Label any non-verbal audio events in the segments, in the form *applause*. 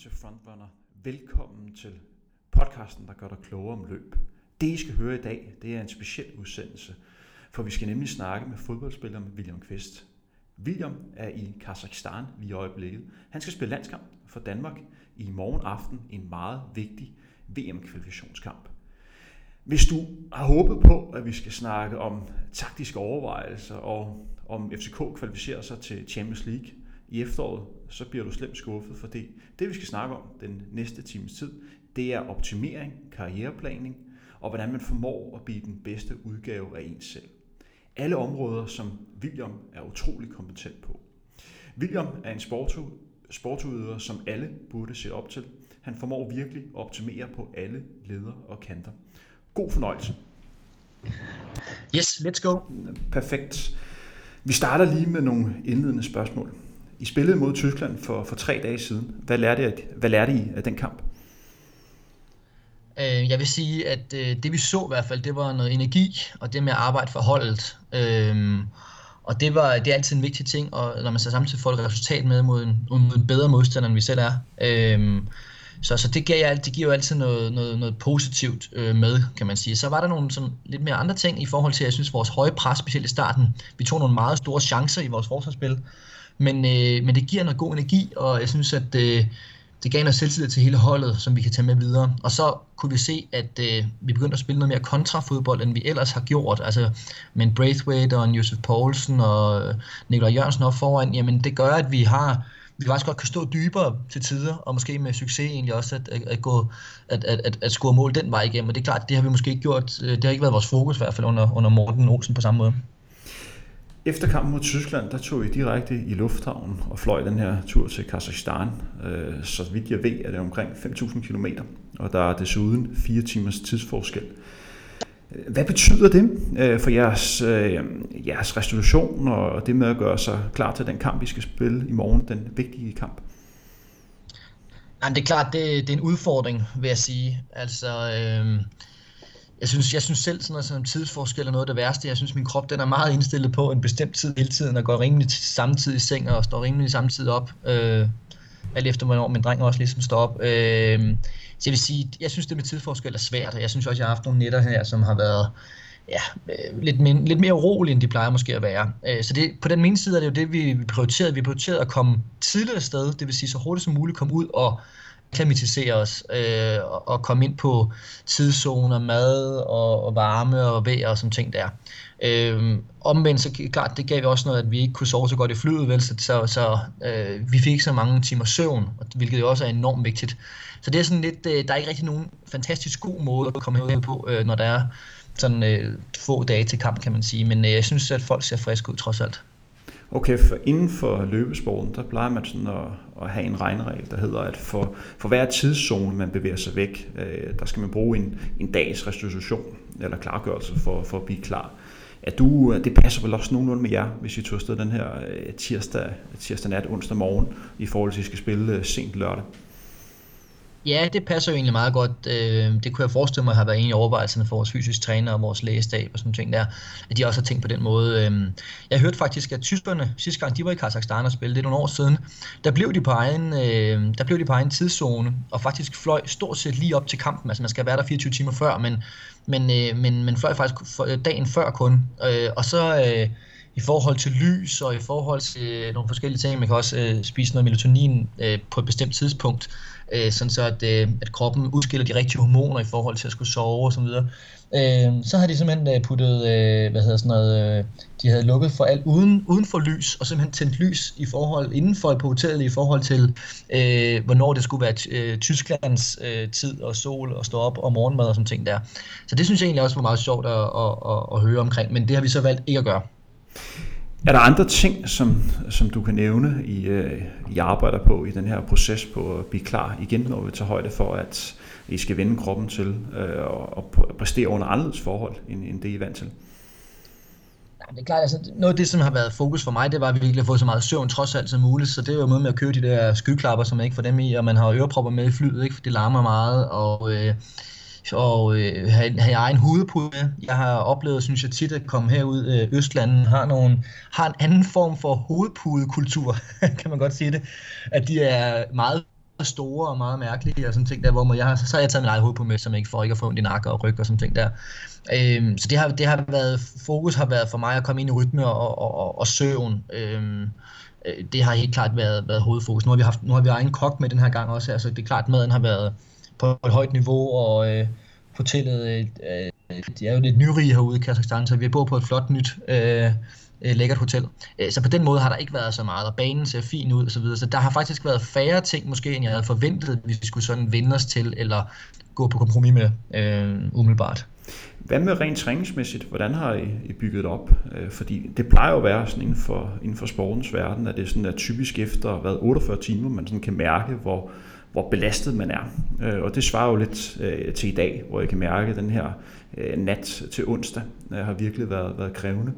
Til Frontrunner. Velkommen til podcasten, der gør dig klogere om løb. Det, I skal høre i dag, det er en speciel udsendelse, for vi skal nemlig snakke med fodboldspilleren William Kvist. William er i Kazakhstan lige i øjeblikket. Han skal spille landskamp for Danmark i morgen aften, en meget vigtig VM-kvalifikationskamp. Hvis du har håbet på, at vi skal snakke om taktiske overvejelser og om FCK kvalificerer sig til Champions League i efteråret, så bliver du slemt skuffet, for det, vi skal snakke om den næste times tid, det er optimering, karriereplanning og hvordan man formår at blive den bedste udgave af ens selv. Alle områder, som William er utrolig kompetent på. William er en sportsudøver, som alle burde se op til. Han formår virkelig at optimere på alle leder og kanter. God fornøjelse. Yes, let's go. Perfekt. Vi starter lige med nogle indledende spørgsmål. I spillede mod Tyskland for, for tre dage siden. Hvad lærte, I, hvad lærte I af den kamp? Øh, jeg vil sige, at øh, det vi så i hvert fald, det var noget energi, og det med at arbejde for holdet. Øh, og det, var, det er altid en vigtig ting, og når man så samtidig får et resultat med mod en, mod en bedre modstander, end vi selv er. Øhm, så, så det, giver, det giver jo altid noget, noget, noget positivt øh, med, kan man sige. Så var der nogle sådan, lidt mere andre ting i forhold til, jeg synes, vores høje pres, specielt i starten. Vi tog nogle meget store chancer i vores forsvarsspil, men, øh, men det giver noget god energi, og jeg synes, at øh, det gav noget selvtillid til hele holdet, som vi kan tage med videre. Og så kunne vi se, at øh, vi begyndte at spille noget mere kontrafodbold, end vi ellers har gjort. Altså med en Braithwaite og en Josef Poulsen og øh, Nikolaj Jørgensen op foran. Jamen det gør, at vi har vi faktisk godt kan stå dybere til tider, og måske med succes egentlig også at, at, at, gå, at, at, at, at score mål den vej igennem. Og det er klart, det har vi måske ikke gjort, øh, det har ikke været vores fokus i hvert fald under, under Morten Olsen på samme måde. Efter kampen mod Tyskland, der tog I direkte i lufthavnen og fløj den her tur til Kazakhstan. Øh, så vidt jeg ved, er det omkring 5.000 km, og der er desuden fire timers tidsforskel. Øh, hvad betyder det øh, for jeres, jeres restitution og det med at gøre sig klar til den kamp, vi skal spille i morgen, den vigtige kamp? Jamen, det er klart, det, det er en udfordring, vil jeg sige. Altså, øh, jeg synes, jeg synes selv, sådan noget som tidsforskel er noget af det værste. Jeg synes, min krop den er meget indstillet på en bestemt tid hele tiden, og går rimelig samtidig i seng og står rimelig samtidig op. Øh, alt efter hvornår min dreng også ligesom står op. Øh, så jeg vil sige, jeg synes det med tidsforskel er svært, og jeg synes også, jeg har haft nogle netter her, som har været ja, øh, lidt, min, lidt mere urolige, end de plejer måske at være. Øh, så det, på den ene side er det jo det, vi prioriterede. Vi prioriterede at komme tidligere sted, det vil sige så hurtigt som muligt komme ud og akklimatisere os øh, og komme ind på tidszoner, mad og, og varme og vejr og sådan ting der. Øh, omvendt så klart, det gav også noget, at vi ikke kunne sove så godt i flyet, vel, så, så, så øh, vi fik ikke så mange timer søvn, hvilket jo også er enormt vigtigt. Så det er sådan lidt, øh, der er ikke rigtig nogen fantastisk god måde at komme ud på, øh, når der er sådan øh, få dage til kamp, kan man sige. Men øh, jeg synes, at folk ser friske ud trods alt. Okay, for inden for løbesporten, der plejer man sådan at, at have en regneregel, der hedder, at for, for hver tidszone, man bevæger sig væk, øh, der skal man bruge en, en dags restitution eller klargørelse for, for at blive klar. Er du, øh, det passer vel også nogenlunde med jer, hvis I tog afsted den her øh, tirsdag, tirsdag nat, onsdag morgen, i forhold til, at I skal spille øh, sent lørdag? Ja, det passer jo egentlig meget godt. Øh, det kunne jeg forestille mig har været en af overvejelserne for vores fysisk træner og vores lægestab og sådan ting der, at de også har tænkt på den måde. Øh, jeg hørte faktisk, at tyskerne sidste gang de var i Kazakhstan og spillede, det er nogle år siden, der blev de på egen, øh, der blev de på egen tidszone og faktisk fløj stort set lige op til kampen. Altså man skal være der 24 timer før, men, men, øh, men, men fløj faktisk øh, dagen før kun. Øh, og så i forhold til lys og i forhold til nogle forskellige ting. Man kan også øh, spise noget melatonin øh, på et bestemt tidspunkt, øh, sådan så at, øh, at kroppen udskiller de rigtige hormoner i forhold til at skulle sove og så videre. Øh, så har de simpelthen øh, puttet, øh, hvad hedder sådan noget, øh, de havde lukket for alt uden, uden for lys, og simpelthen tændt lys i forhold, indenfor på hotellet i forhold til, øh, hvornår det skulle være øh, Tysklands øh, tid og sol og stå op og morgenmad og sådan ting der. Så det synes jeg egentlig også var meget sjovt at, at, at, at høre omkring, men det har vi så valgt ikke at gøre. Er der andre ting, som, som du kan nævne, I, øh, I arbejder på i den her proces på at blive klar igen, når vi tager højde for, at I skal vende kroppen til øh, og, og præstere under anderledes forhold, end, end det I er vant til? Ja, det er klart, altså, noget af det, som har været fokus for mig, det var at virkelig at få så meget søvn trods alt som muligt, så det er jo med med at købe de der skyklapper, som man ikke får dem i, og man har ørepropper med i flyet, ikke, for det larmer meget, og øh, og øh, have, have egen hudpude. Jeg har oplevet, synes jeg tit, at komme herud, øh, Østlanden har, nogle, har en anden form for hovedpudekultur, *laughs* kan man godt sige det. At de er meget store og meget mærkelige og sådan ting der, hvor jeg har, så har jeg taget min egen hovedpude med, som ikke får ikke at få ondt i nakke og ryg og sådan ting der. Øhm, så det har, det har været, fokus har været for mig at komme ind i rytme og, og, og, og søvn. Øhm, øh, det har helt klart været, været hovedfokus. Nu har vi haft, nu har vi egen kok med den her gang også, altså det er klart, at maden har været på et højt niveau, og øh, hotellet, øh, øh det er jo lidt nyrige herude i Kazakhstan, så vi er på et flot nyt øh, øh lækkert hotel. Øh, så på den måde har der ikke været så meget, og banen ser fin ud og så videre. Så der har faktisk været færre ting måske, end jeg havde forventet, hvis vi skulle sådan vende os til, eller gå på kompromis med øh, umiddelbart. Hvad med rent træningsmæssigt? Hvordan har I, I bygget det op? Øh, fordi det plejer jo at være sådan inden for, inden for sportens verden, at det sådan er typisk efter hvad, 48 timer, man sådan kan mærke, hvor, hvor belastet man er. Øh, og det svarer jo lidt øh, til i dag, hvor jeg kan mærke, at den her øh, nat til onsdag øh, har virkelig været, været krævende.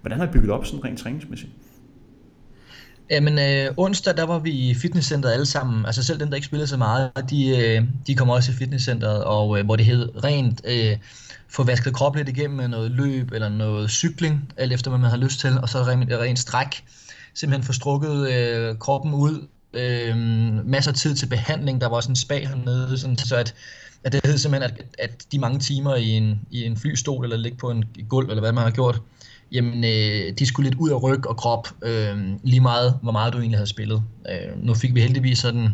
Hvordan har I bygget op sådan rent træningsmæssigt? Jamen, øh, onsdag, der var vi i fitnesscenteret alle sammen. Altså selv dem, der ikke spillede så meget, de, øh, de kom også i fitnesscenteret, og øh, hvor det hed rent øh, få vasket kroppen lidt igennem med noget løb eller noget cykling, alt efter hvad man har lyst til, og så rent, rent stræk. Simpelthen få strukket øh, kroppen ud. Øh, masser af tid til behandling. Der var også en spa hernede, sådan, så at, at det hed simpelthen, at, at de mange timer i en, i en flystol eller ligge på en gulv, eller hvad man har gjort, jamen øh, de skulle lidt ud af ryg og krop, øh, lige meget hvor meget du egentlig havde spillet. Øh, nu fik vi heldigvis sådan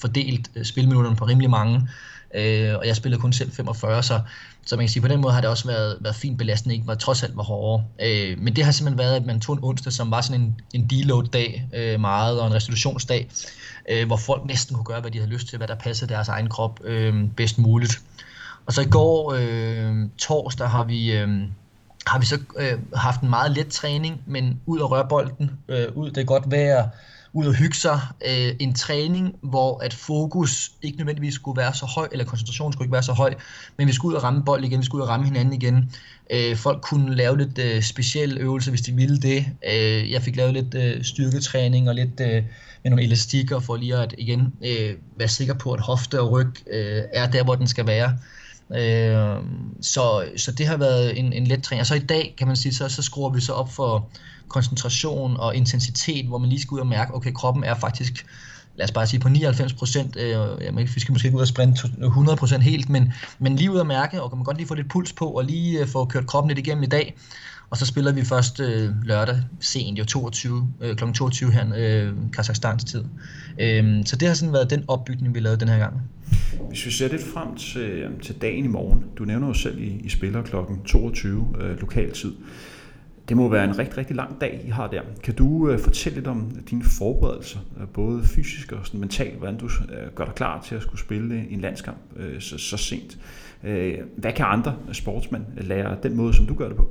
fordelt øh, spilminutterne på rimelig mange, øh, og jeg spillede kun selv 45, så, så man kan sige, på den måde har det også været, været fint belastende, ikke var trods alt var hårdere. Øh, men det har simpelthen været, at man tog en onsdag, som var sådan en, en deload-dag øh, meget, og en restitutionsdag, øh, hvor folk næsten kunne gøre, hvad de havde lyst til, hvad der passede deres egen krop øh, bedst muligt. Og så i går, øh, torsdag, har vi... Øh, har vi så øh, haft en meget let træning, men ud at røre bolden, øh, ud det er godt vejr, ud og hygge sig. Øh, en træning, hvor at fokus ikke nødvendigvis skulle være så høj, eller koncentrationen skulle ikke være så høj, men vi skulle ud og ramme bold igen, vi skulle ud og ramme hinanden igen. Øh, folk kunne lave lidt øh, specielle øvelser, hvis de ville det. Øh, jeg fik lavet lidt øh, styrketræning og lidt øh, med nogle elastikker, for lige at igen øh, være sikker på, at hofte og ryg øh, er der, hvor den skal være. Øh, så, så det har været en, en let træning. Og så i dag, kan man sige, så, så skruer vi så op for koncentration og intensitet, hvor man lige skal ud og mærke, okay, kroppen er faktisk lad os bare sige på 99 procent, øh, vi skal måske ikke ud og sprinte 100 øh, procent helt, men, men lige ud og mærke, og kan man godt lige få lidt puls på, og lige øh, få kørt kroppen lidt igennem i dag, og så spiller vi først øh, lørdag sent, jo 22, øh, kl. 22 her, øh, Kazakhstans tid. Øh, så det har sådan været den opbygning, vi lavede den her gang. Hvis vi ser lidt frem til, øh, til dagen i morgen, du nævner jo selv, I, I spiller kl. 22 øh, lokal tid. Det må være en rigtig, rigtig lang dag, I har der. Kan du øh, fortælle lidt om dine forberedelser, øh, både fysisk og sådan mentalt, hvordan du øh, gør dig klar til at skulle spille øh, en landskamp øh, så, så sent? Øh, hvad kan andre øh, sportsmænd lære den måde, som du gør det på?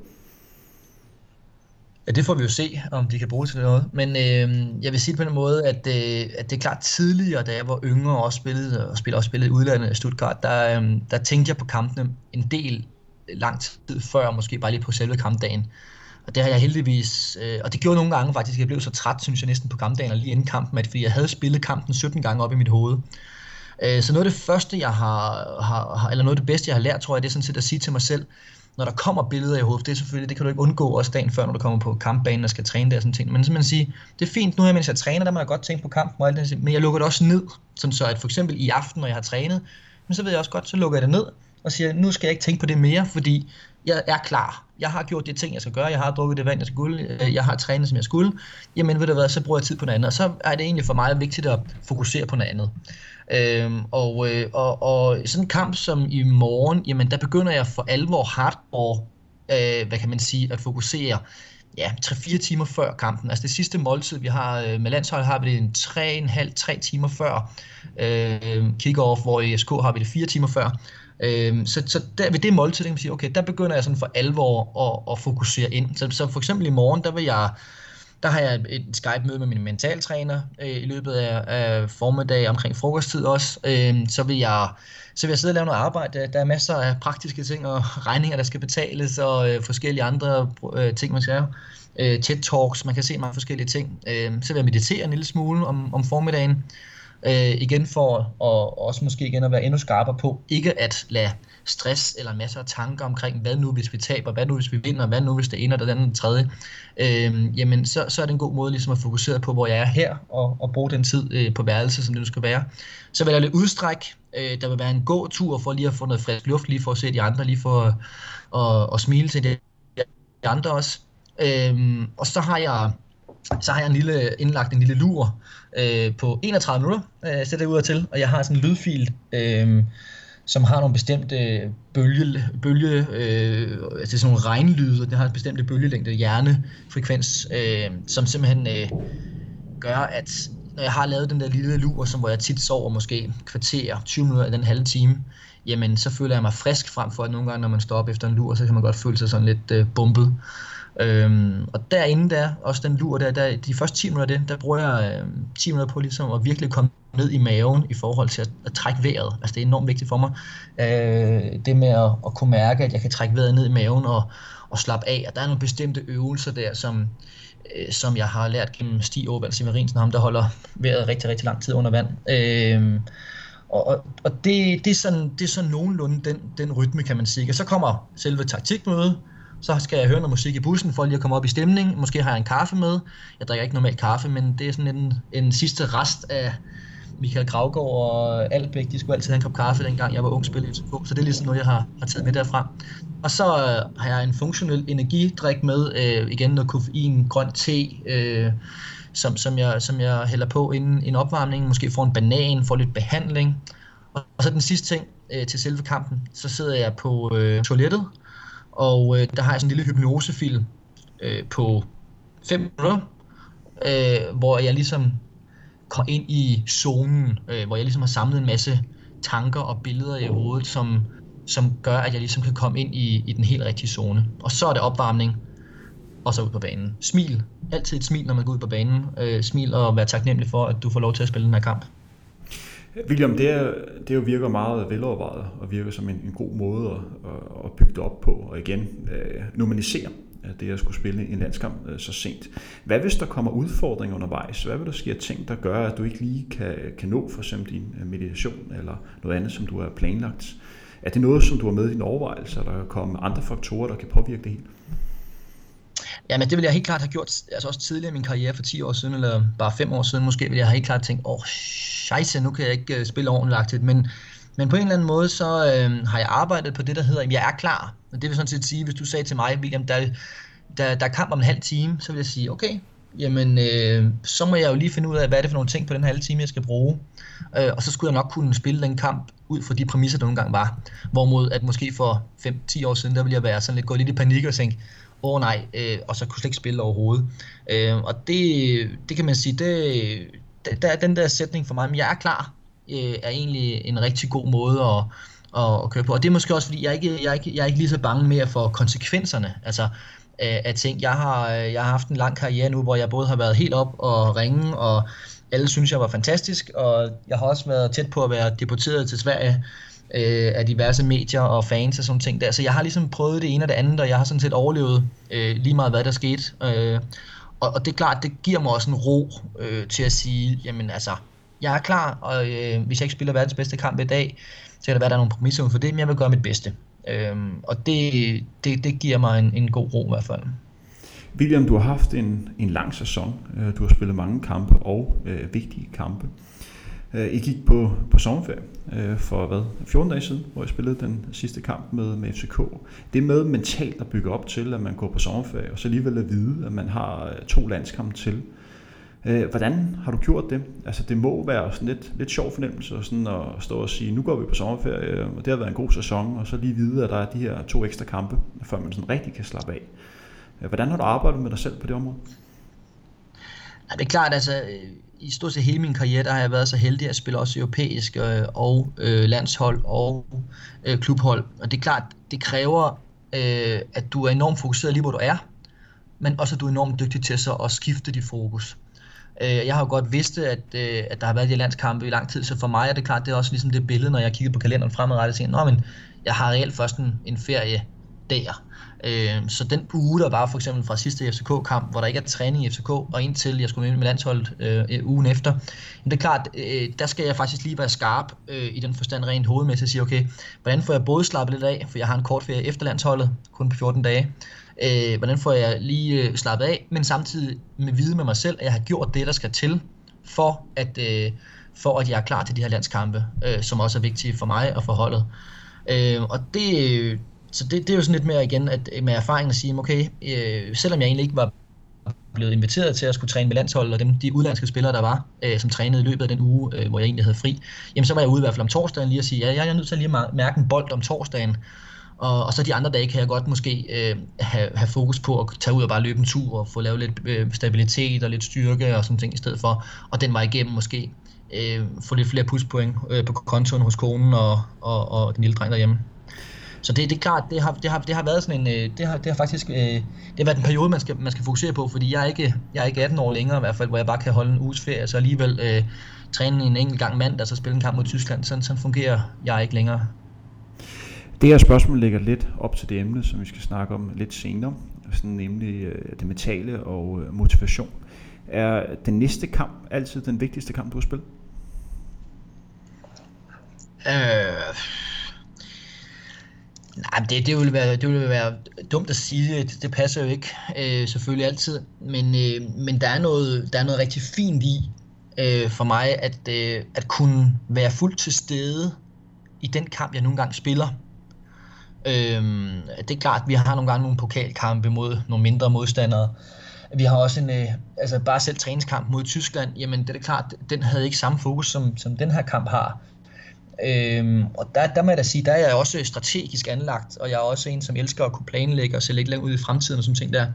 Ja, det får vi jo se, om de kan bruge til noget. Men øh, jeg vil sige på en måde, at, øh, at det er klart tidligere, da jeg var yngre og også spillede, og spillede, også spillede i udlandet i Stuttgart, der, øh, der tænkte jeg på kampene en del lang tid før, måske bare lige på selve kampdagen. Og det har jeg heldigvis, øh, og det gjorde nogle gange faktisk, jeg blev så træt, synes jeg næsten på kampdagen, og lige inden kampen, at fordi jeg havde spillet kampen 17 gange op i mit hoved. Øh, så noget af det første, jeg har, har, eller noget af det bedste, jeg har lært, tror jeg, det er sådan set at sige til mig selv, når der kommer billeder i hovedet, det er selvfølgelig, det kan du ikke undgå også dagen før, når du kommer på kampbanen og skal træne der og sådan ting. Men simpelthen sige, det er fint, nu her, mens jeg træner, der må jeg godt tænke på kampen og alt det, men jeg lukker det også ned, sådan så at for eksempel i aften, når jeg har trænet, men så ved jeg også godt, så lukker jeg det ned, og siger, nu skal jeg ikke tænke på det mere, fordi jeg er klar. Jeg har gjort de ting, jeg skal gøre. Jeg har drukket det vand, jeg skulle. Øh, jeg har trænet, som jeg skulle. Jamen, ved du hvad, så bruger jeg tid på noget andet. Og så er det egentlig for mig vigtigt at fokusere på noget andet. Øhm, og, øh, og, og sådan en kamp som i morgen, jamen der begynder jeg for alvor hardcore, øh, hvad kan man sige, at fokusere ja, 3-4 timer før kampen. Altså det sidste måltid, vi har øh, med landsholdet, har vi det en 3,5-3 timer før øh, kick-off, hvor i SK har vi det 4 timer før. Øh, så, så der, ved det måltid, kan man sige, okay, der begynder jeg sådan for alvor at, at fokusere ind. Så, så for eksempel i morgen, der vil jeg der har jeg et Skype-møde med min mentaltræner øh, i løbet af, af formiddag omkring frokosttid også. Øh, så, vil jeg, så vil jeg sidde og lave noget arbejde. Der er masser af praktiske ting og *laughs* regninger, der skal betales og øh, forskellige andre øh, ting, man skal have. Øh, TED-talks, man kan se mange forskellige ting. Øh, så vil jeg meditere en lille smule om, om formiddagen. Øh, igen for at, og også måske igen at være endnu skarpere på, ikke at lade stress eller masser af tanker omkring, hvad nu hvis vi taber, hvad nu hvis vi vinder, hvad nu hvis det ene eller det andet eller tredje, øh, jamen så, så er det en god måde ligesom at fokusere på, hvor jeg er her, og, og bruge den tid øh, på værelse, som det nu skal være. Så vil jeg lidt udstræk, øh, der vil være en god tur for lige at få noget frisk luft, lige for at se de andre, lige for at og, og smile til de andre også. Øh, og så har jeg så har jeg en lille, indlagt en lille lur øh, på 31 minutter, øh, sætter jeg ud til, og jeg har sådan en lydfil, øh, som har nogle bestemte bølge, bølge øh, altså sådan nogle regnlyde, og den har en bestemte bølgelængde, hjernefrekvens, øh, som simpelthen øh, gør, at når jeg har lavet den der lille lur, som hvor jeg tit sover måske kvarter, 20 minutter af den halve time, jamen så føler jeg mig frisk frem for, at nogle gange, når man står op efter en lur, så kan man godt føle sig sådan lidt øh, bumpet. Øhm, og derinde der, også den lur der, der, de første 10 minutter af det, der bruger jeg øh, 10 minutter på ligesom at virkelig komme ned i maven i forhold til at, at trække vejret. Altså det er enormt vigtigt for mig. Øh, det med at, at kunne mærke, at jeg kan trække vejret ned i maven og, og slappe af. Og der er nogle bestemte øvelser der, som, øh, som jeg har lært gennem Stig Aarvald Severinsen, ham der holder vejret rigtig, rigtig lang tid under vand. Øh, og, og, og det, det, er sådan, det er sådan nogenlunde den, den rytme, kan man sige. Og så kommer selve taktikmødet, så skal jeg høre noget musik i bussen for lige at komme op i stemning. Måske har jeg en kaffe med. Jeg drikker ikke normalt kaffe, men det er sådan en, en sidste rest af Michael Gravgaard og Albæk. De skulle altid have en kop kaffe, dengang jeg var ung spiller i FCK. Så det er ligesom noget, jeg har, har taget med derfra. Og så øh, har jeg en funktionel energidrik med. Øh, igen noget koffein, grøn te, øh, som, som, jeg, som jeg hælder på inden en opvarmning. Måske får en banan, får lidt behandling. Og, og så den sidste ting øh, til selve kampen. Så sidder jeg på øh, toilettet og øh, der har jeg sådan en lille hypnosefilm øh, på 5 minutter, øh, hvor jeg ligesom kommer ind i zonen, øh, hvor jeg ligesom har samlet en masse tanker og billeder i hovedet, som, som gør, at jeg ligesom kan komme ind i, i den helt rigtige zone. Og så er det opvarmning, og så ud på banen. Smil. Altid et smil, når man går ud på banen. Øh, smil og vær taknemmelig for, at du får lov til at spille den her kamp. William, det, er, det jo virker meget velovervejet og virker som en, en god måde at, at bygge det op på, og igen øh, normalisere det at skulle spille en landskamp øh, så sent. Hvad hvis der kommer udfordringer undervejs? Hvad vil der ske ting, der gør, at du ikke lige kan, kan nå for eksempel din øh, meditation eller noget andet, som du har planlagt? Er det noget, som du har med i din overvejelse, eller der komme andre faktorer, der kan påvirke det hele? Jamen, det ville jeg helt klart have gjort, altså også tidligere i min karriere for 10 år siden, eller bare 5 år siden måske, ville jeg have helt klart tænkt, åh, oh, scheisse, nu kan jeg ikke uh, spille ordentligt. Men, men på en eller anden måde, så øh, har jeg arbejdet på det, der hedder, jeg er klar. Og det vil sådan set sige, hvis du sagde til mig, William, der, der, der er kamp om en halv time, så vil jeg sige, okay, jamen øh, så må jeg jo lige finde ud af, hvad er det for nogle ting på den halve time, jeg skal bruge. Øh, og så skulle jeg nok kunne spille den kamp ud fra de præmisser, der nogle gange var. Hvorimod at måske for 5-10 år siden, der ville jeg være sådan lidt gå lidt i panik og tænke, åh oh, nej, øh, og så kunne slet ikke spille overhovedet. Øh, og det, det kan man sige, det, der er den der sætning for mig, men jeg er klar, øh, er egentlig en rigtig god måde at, at, at køre på. Og det er måske også, fordi jeg ikke, jeg er ikke, jeg er ikke lige så bange mere for konsekvenserne. Altså, øh, af ting. Jeg har, jeg har haft en lang karriere nu, hvor jeg både har været helt op og ringe, og alle synes, jeg var fantastisk, og jeg har også været tæt på at være deporteret til Sverige øh, af diverse medier og fans og sådan ting der. Så jeg har ligesom prøvet det ene og det andet, og jeg har sådan set overlevet øh, lige meget, hvad der skete. Øh, og, og det er klart, det giver mig også en ro øh, til at sige, jamen altså, jeg er klar, og øh, hvis jeg ikke spiller verdens bedste kamp i dag, så kan det være, der er nogle præmisser for det, men jeg vil gøre mit bedste. Øh, og det, det, det giver mig en, en god ro i hvert fald. William, du har haft en, en lang sæson. Øh, du har spillet mange kampe og øh, vigtige kampe. Øh, I gik på, på sommerferie øh, for hvad, 14 dage siden, hvor jeg spillede den sidste kamp med, med FCK. Det er med mentalt at bygge op til, at man går på sommerferie, og så alligevel at vide, at man har øh, to landskampe til. Øh, hvordan har du gjort det? Altså det må være sådan lidt, lidt sjov fornemmelse sådan at stå og sige, nu går vi på sommerferie, øh, og det har været en god sæson, og så lige vide, at der er de her to ekstra kampe, før man sådan rigtig kan slappe af. Hvordan har du arbejdet med dig selv på det område? Ja, det er klart, altså i stort set hele min karriere, der har jeg været så heldig at spille også europæisk øh, og øh, landshold og øh, klubhold. Og det er klart, det kræver, øh, at du er enormt fokuseret lige hvor du er, men også at du er enormt dygtig til så at skifte dit fokus. Øh, jeg har jo godt vidst, at, øh, at der har været de landskampe i lang tid, så for mig er det klart, det er også ligesom det billede, når jeg kigger på kalenderen fremadrettet, og siger, men jeg har reelt først en, en ferie der. Øh, så den uge, der var for eksempel fra sidste FCK-kamp, hvor der ikke er træning i FCK, og indtil jeg skulle med med landsholdet øh, øh ugen efter, det er klart, øh, der skal jeg faktisk lige være skarp øh, i den forstand rent hovedmæssigt og sige, okay, hvordan får jeg både slappet lidt af, for jeg har en kort ferie efter landsholdet, kun på 14 dage, øh, hvordan får jeg lige øh, slappet af, men samtidig med vide med mig selv, at jeg har gjort det, der skal til, for at, øh, for at jeg er klar til de her landskampe, øh, som også er vigtige for mig og for holdet. Øh, og det, så det, det er jo sådan lidt mere igen at, øh, med erfaring at sige, okay, øh, selvom jeg egentlig ikke var blevet inviteret til at skulle træne med landsholdet, og dem, de udlandske spillere, der var, øh, som trænede i løbet af den uge, øh, hvor jeg egentlig havde fri, jamen så var jeg ude i hvert fald om torsdagen lige at sige, ja, jeg er nødt til at lige at mærke en bold om torsdagen, og, og så de andre dage kan jeg godt måske øh, have, have fokus på at tage ud og bare løbe en tur og få lavet lidt øh, stabilitet og lidt styrke og sådan ting i stedet for, og den var igennem måske øh, få lidt flere puspoint øh, på kontoen hos konen og, og, og den lille dreng derhjemme. Så det, det er klart, det har, det har, det har været sådan en, øh, det har, det har faktisk, øh, det har været en periode, man skal, man skal fokusere på, fordi jeg er, ikke, jeg er ikke 18 år længere i hvert fald, hvor jeg bare kan holde en uges ferie, så alligevel øh, træne en enkelt gang mand, der så spille en kamp mod Tyskland, sådan, sådan fungerer jeg ikke længere. Det her spørgsmål ligger lidt op til det emne, som vi skal snakke om lidt senere, sådan nemlig øh, det mentale og motivation. Er den næste kamp altid den vigtigste kamp, du har spillet? Øh, nej, det, det, ville være, det ville være dumt at sige, det, det passer jo ikke øh, selvfølgelig altid, men, øh, men der, er noget, der er noget rigtig fint i øh, for mig, at, øh, at kunne være fuldt til stede i den kamp, jeg nogle gange spiller. Øh, det er klart, at vi har nogle gange nogle pokalkampe mod nogle mindre modstandere. Vi har også en, øh, altså bare selv træningskamp mod Tyskland, jamen det er klart, den havde ikke samme fokus, som, som den her kamp har. Øhm, og der, der må jeg da sige, der er jeg også strategisk anlagt, og jeg er også en, som elsker at kunne planlægge og se lidt langt ud i fremtiden og sådan ting der.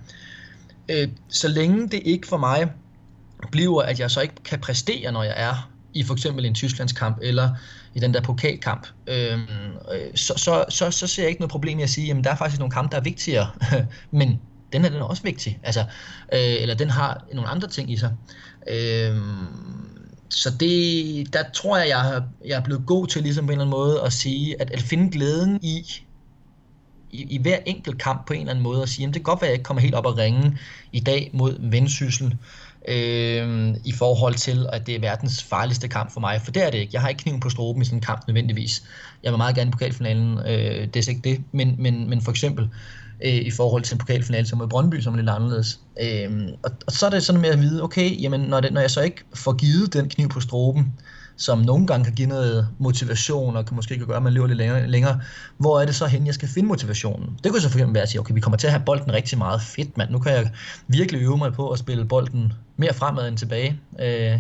Øh, så længe det ikke for mig bliver, at jeg så ikke kan præstere, når jeg er i for eksempel en Tysklandskamp eller i den der pokalkamp, øhm, øh, så, så, så, så ser jeg ikke noget problem i at sige, at der er faktisk nogle kampe, der er vigtigere, *laughs* men den her den er også vigtig, altså, øh, eller den har nogle andre ting i sig. Øh, så det, der tror jeg, jeg, jeg er blevet god til ligesom på en eller anden måde at sige, at, at finde glæden i, i, i hver enkelt kamp på en eller anden måde, at sige, at det kan godt være, at jeg ikke kommer helt op og ringe i dag mod vendsyssel, øh, i forhold til, at det er verdens farligste kamp for mig, for det er det ikke. Jeg har ikke kniven på stroben i sådan en kamp nødvendigvis. Jeg vil meget gerne i pokalfinalen, øh, det er ikke det, men, men, men for eksempel, øh, i forhold til en pokalfinale som mod Brøndby, som er lidt anderledes. Øh, og, og så er det sådan med at vide, okay, jamen, når, det, når jeg så ikke får givet den kniv på stroben, som nogle gange kan give noget motivation, og kan måske kan gøre, at man lever lidt længere, længere. Hvor er det så hen, jeg skal finde motivationen? Det kunne så for eksempel være at sige, okay, vi kommer til at have bolden rigtig meget fedt, mand. Nu kan jeg virkelig øve mig på at spille bolden mere fremad end tilbage. Øh,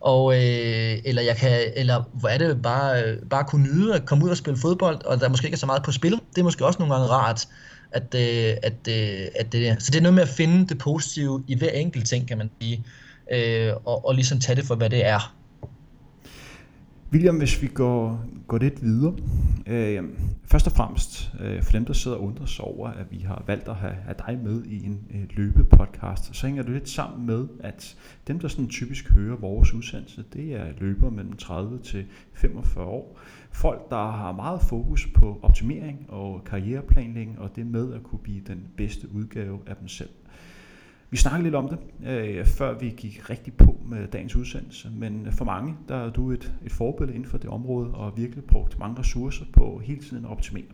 og, øh, eller jeg kan, eller hvor er det bare, øh, bare kunne nyde at komme ud og spille fodbold, og der måske ikke er så meget på spil. Det er måske også nogle gange rart, at, øh, at, øh, at det er. Så det er noget med at finde det positive i hver enkelt ting, kan man sige, øh, og, og ligesom tage det for, hvad det er. William, hvis vi går, går lidt videre. Øh, først og fremmest, øh, for dem, der sidder og undrer sig over, at vi har valgt at have, have dig med i en øh, løbepodcast, så hænger det lidt sammen med, at dem, der sådan typisk hører vores udsendelse, det er løbere mellem 30 til 45 år. Folk, der har meget fokus på optimering og karriereplanlægning, og det med at kunne blive den bedste udgave af dem selv. Vi snakkede lidt om det, øh, før vi gik rigtig på med dagens udsendelse, men for mange, der er du et, et forbillede inden for det område, og virkelig brugt mange ressourcer på hele tiden at optimere.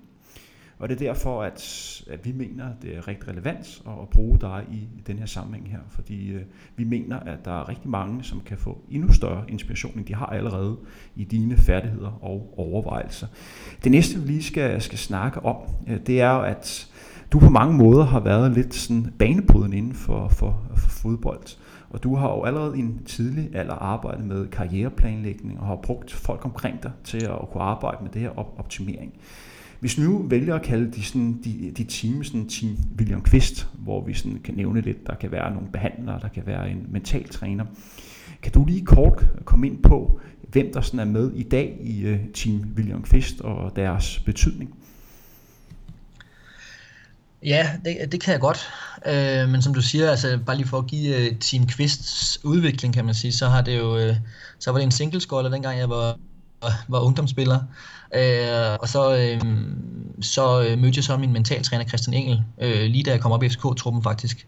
Og det er derfor, at, at vi mener, det er rigtig relevant at bruge dig i den her sammenhæng her, fordi øh, vi mener, at der er rigtig mange, som kan få endnu større inspiration, end de har allerede i dine færdigheder og overvejelser. Det næste, vi lige skal, skal snakke om, øh, det er at du på mange måder har været lidt sådan banebrydende inden for, for, for fodbold. Og du har jo allerede i en tidlig alder arbejdet med karriereplanlægning og har brugt folk omkring dig til at kunne arbejde med det her op- optimering. Hvis nu vælger at kalde de, sådan, de, de team, sådan team William Kvist, hvor vi sådan kan nævne lidt, der kan være nogle behandlere, der kan være en mental træner. Kan du lige kort komme ind på, hvem der sådan er med i dag i øh, team William Kvist og deres betydning? Ja, det, det kan jeg godt. Øh, men som du siger, altså bare lige for at give uh, Team Quists udvikling, kan man sige, så har det jo, uh, så var det en single den dengang jeg var var ungdomsspiller. Øh, og så, øh, så øh, mødte jeg så min mentaltræner Christian Engel, øh, lige da jeg kom op i FCK-truppen faktisk.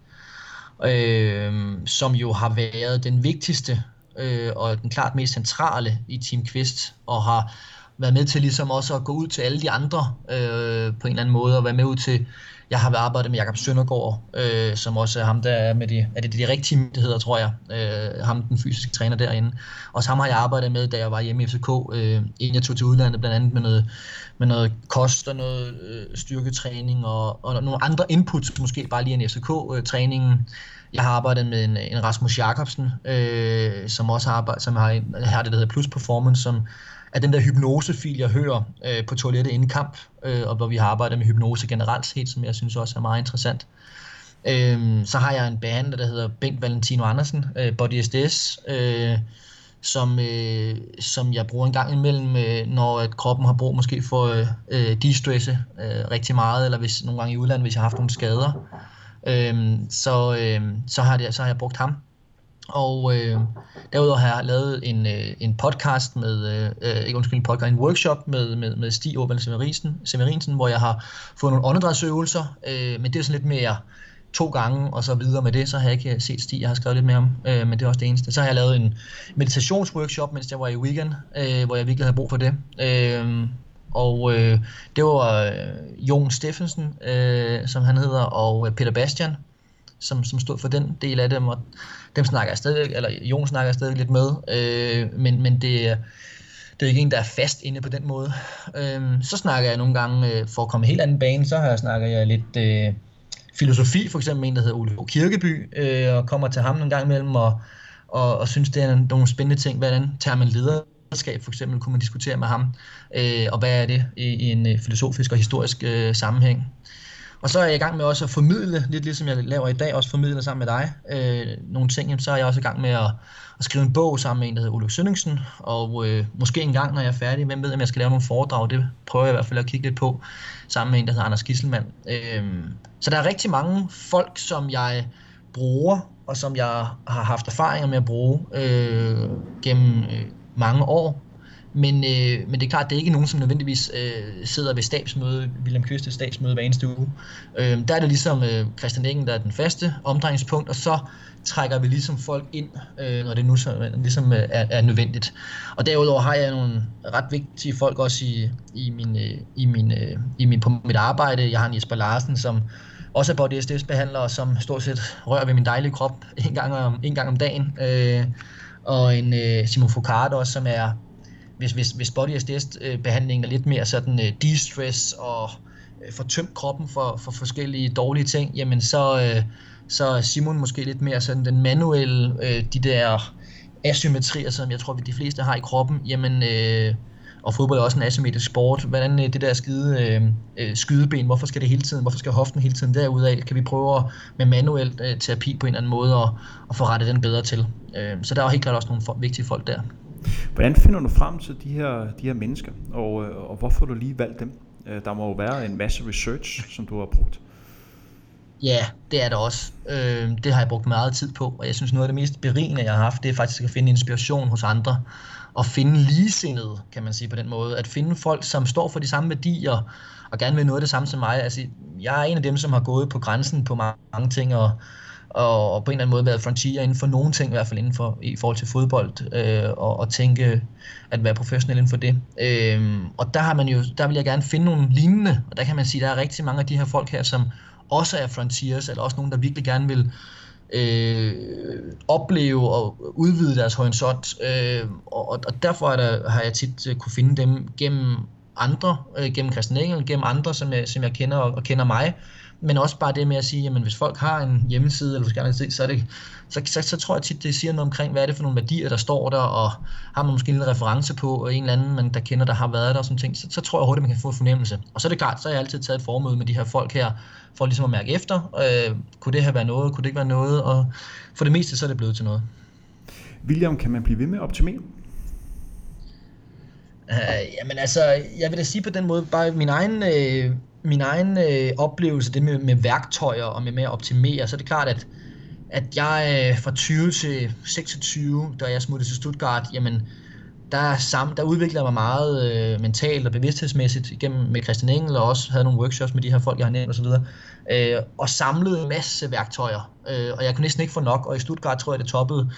Øh, som jo har været den vigtigste øh, og den klart mest centrale i Team Quest, og har været med til ligesom også at gå ud til alle de andre øh, på en eller anden måde, og være med ud til jeg har arbejdet med Jakob Søndergaard, øh, som også er ham, der er med de, er det de rigtige myndigheder, tror jeg. Øh, ham, den fysiske træner derinde. Og ham har jeg arbejdet med, da jeg var hjemme i FCK, øh, inden jeg tog til udlandet, blandt andet med noget, med noget kost og noget øh, styrketræning og, og nogle andre inputs, måske bare lige en FCK-træningen. Jeg har arbejdet med en, en Rasmus Jakobsen, øh, som også har, arbejdet, som har, har det, der hedder Plus Performance, som af den der hypnosefil, jeg hører øh, på toilettet inden kamp, øh, og hvor vi har arbejdet med hypnose generelt set, som jeg synes også er meget interessant. Øh, så har jeg en behandler, der hedder Bengt Valentino Andersen, øh, Body SDS, øh, som, øh, som jeg bruger en gang imellem, øh, når at kroppen har brug måske for at øh, de-stresse øh, rigtig meget, eller hvis nogle gange i udlandet, hvis jeg har haft nogle skader. Øh, så, øh, så, har det, så har jeg brugt ham og øh, derudover har jeg lavet en, øh, en podcast med, øh, øh ikke undskyld, en podcast, en workshop med, med, med Stig Orvald Severinsen, Severinsen, hvor jeg har fået nogle åndedrætsøvelser, øh, men det er sådan lidt mere to gange og så videre med det, så har jeg ikke set Stig, jeg har skrevet lidt mere om, øh, men det er også det eneste. Så har jeg lavet en meditationsworkshop, mens jeg var i weekend, øh, hvor jeg virkelig havde brug for det. Øh, og øh, det var øh, Jon Steffensen, øh, som han hedder, og øh, Peter Bastian, som, som stod for den del af det, og dem snakker jeg stadig, eller Jon snakker jeg stadig lidt med, øh, men, men det, det er ikke en, der er fast inde på den måde. Øh, så snakker jeg nogle gange, øh, for at komme helt anden bane, så har jeg snakker jeg lidt øh, filosofi, for eksempel en, der hedder Ole Kirkeby, øh, og kommer til ham nogle gange imellem, og, og, og synes, det er nogle spændende ting. Hvordan tager man lederskab, for eksempel, kunne man diskutere med ham, øh, og hvad er det i, i en øh, filosofisk og historisk øh, sammenhæng. Og så er jeg i gang med også at formidle, lidt ligesom jeg laver i dag, også formidle sammen med dig, øh, nogle ting. Så er jeg også i gang med at, at skrive en bog sammen med en, der hedder Ulrik Sønningsen. Og øh, måske en gang, når jeg er færdig, hvem ved, om jeg skal lave nogle foredrag, det prøver jeg i hvert fald at kigge lidt på, sammen med en, der hedder Anders Gisselmann. Øh, så der er rigtig mange folk, som jeg bruger, og som jeg har haft erfaringer med at bruge øh, gennem øh, mange år, men, øh, men det er klart, det er ikke nogen, som nødvendigvis øh, sidder ved stabsmøde, William Kyste stabsmøde hver eneste uge. Øh, der er det ligesom øh, Christian Engen, der er den faste omdrejningspunkt, og så trækker vi ligesom folk ind, øh, når det nu så, ligesom øh, er, er nødvendigt. Og derudover har jeg nogle ret vigtige folk også i, i, min, øh, i, min, øh, i min, på mit arbejde. Jeg har en Jesper Larsen, som også er body SDS behandler, som stort set rører ved min dejlige krop en gang om, en gang om dagen. Øh, og en øh, Simon Foucault også, som er hvis, hvis, hvis body SDS-behandlingen øh, er lidt mere sådan øh, de-stress og øh, får tømt kroppen for, for forskellige dårlige ting, jamen så, øh, så er Simon måske lidt mere sådan den manuelle, øh, de der asymmetrier, som jeg tror, vi de fleste har i kroppen, jamen, øh, og fodbold er også en asymmetrisk sport. Hvordan øh, det der skide uh, skydeben, hvorfor skal det hele tiden, hvorfor skal hoften hele tiden derudad? Kan vi prøve med manuel øh, terapi på en eller anden måde at, at få rettet den bedre til? Øh, så der er helt klart også nogle for, vigtige folk der. Hvordan finder du frem til de her, de her mennesker, og, øh, og hvorfor du lige valgt dem? Øh, der må jo være en masse research, som du har brugt. Ja, det er det også. Øh, det har jeg brugt meget tid på, og jeg synes noget af det mest berigende, jeg har haft, det er faktisk at finde inspiration hos andre, og finde ligesindede, kan man sige på den måde. At finde folk, som står for de samme værdier, og gerne vil noget af det samme som mig. Altså, jeg er en af dem, som har gået på grænsen på mange ting, og og, og på en eller anden måde været frontier inden for nogle ting, i hvert fald inden for, i forhold til fodbold, øh, og, og tænke at være professionel inden for det. Øh, og der har man jo, der vil jeg gerne finde nogle lignende, og der kan man sige, der er rigtig mange af de her folk her, som også er frontiers, eller også nogen, der virkelig gerne vil øh, opleve og udvide deres horisont. Øh, og, og derfor er der, har jeg tit øh, kunne finde dem gennem andre, øh, gennem Christian Engel, gennem andre, som jeg, som jeg kender og, og kender mig, men også bare det med at sige, jamen hvis folk har en hjemmeside, eller forskellige så, er det, så, så, så tror jeg tit, det siger noget omkring, hvad er det for nogle værdier, der står der, og har man måske en lille reference på, og en eller anden, man der kender, der har været der og sådan ting, så, så tror jeg hurtigt, man kan få en fornemmelse. Og så er det klart, så har jeg altid taget et formøde med de her folk her, for ligesom at mærke efter, øh, kunne det her være noget, kunne det ikke være noget, og for det meste så er det blevet til noget. William, kan man blive ved med at optimere? Uh, jamen altså, jeg vil da sige på den måde, bare min egen øh, min egen øh, oplevelse, det med, med værktøjer og med, med at optimere, så er det klart, at, at jeg øh, fra 20 til 26, da jeg smuttede til Stuttgart, jamen, der, sam, der udviklede jeg mig meget øh, mentalt og bevidsthedsmæssigt igennem med Christian Engel, og også havde nogle workshops med de her folk, jeg har nævnt osv., øh, og samlede en masse værktøjer, øh, og jeg kunne næsten ikke få nok, og i Stuttgart tror jeg, det toppede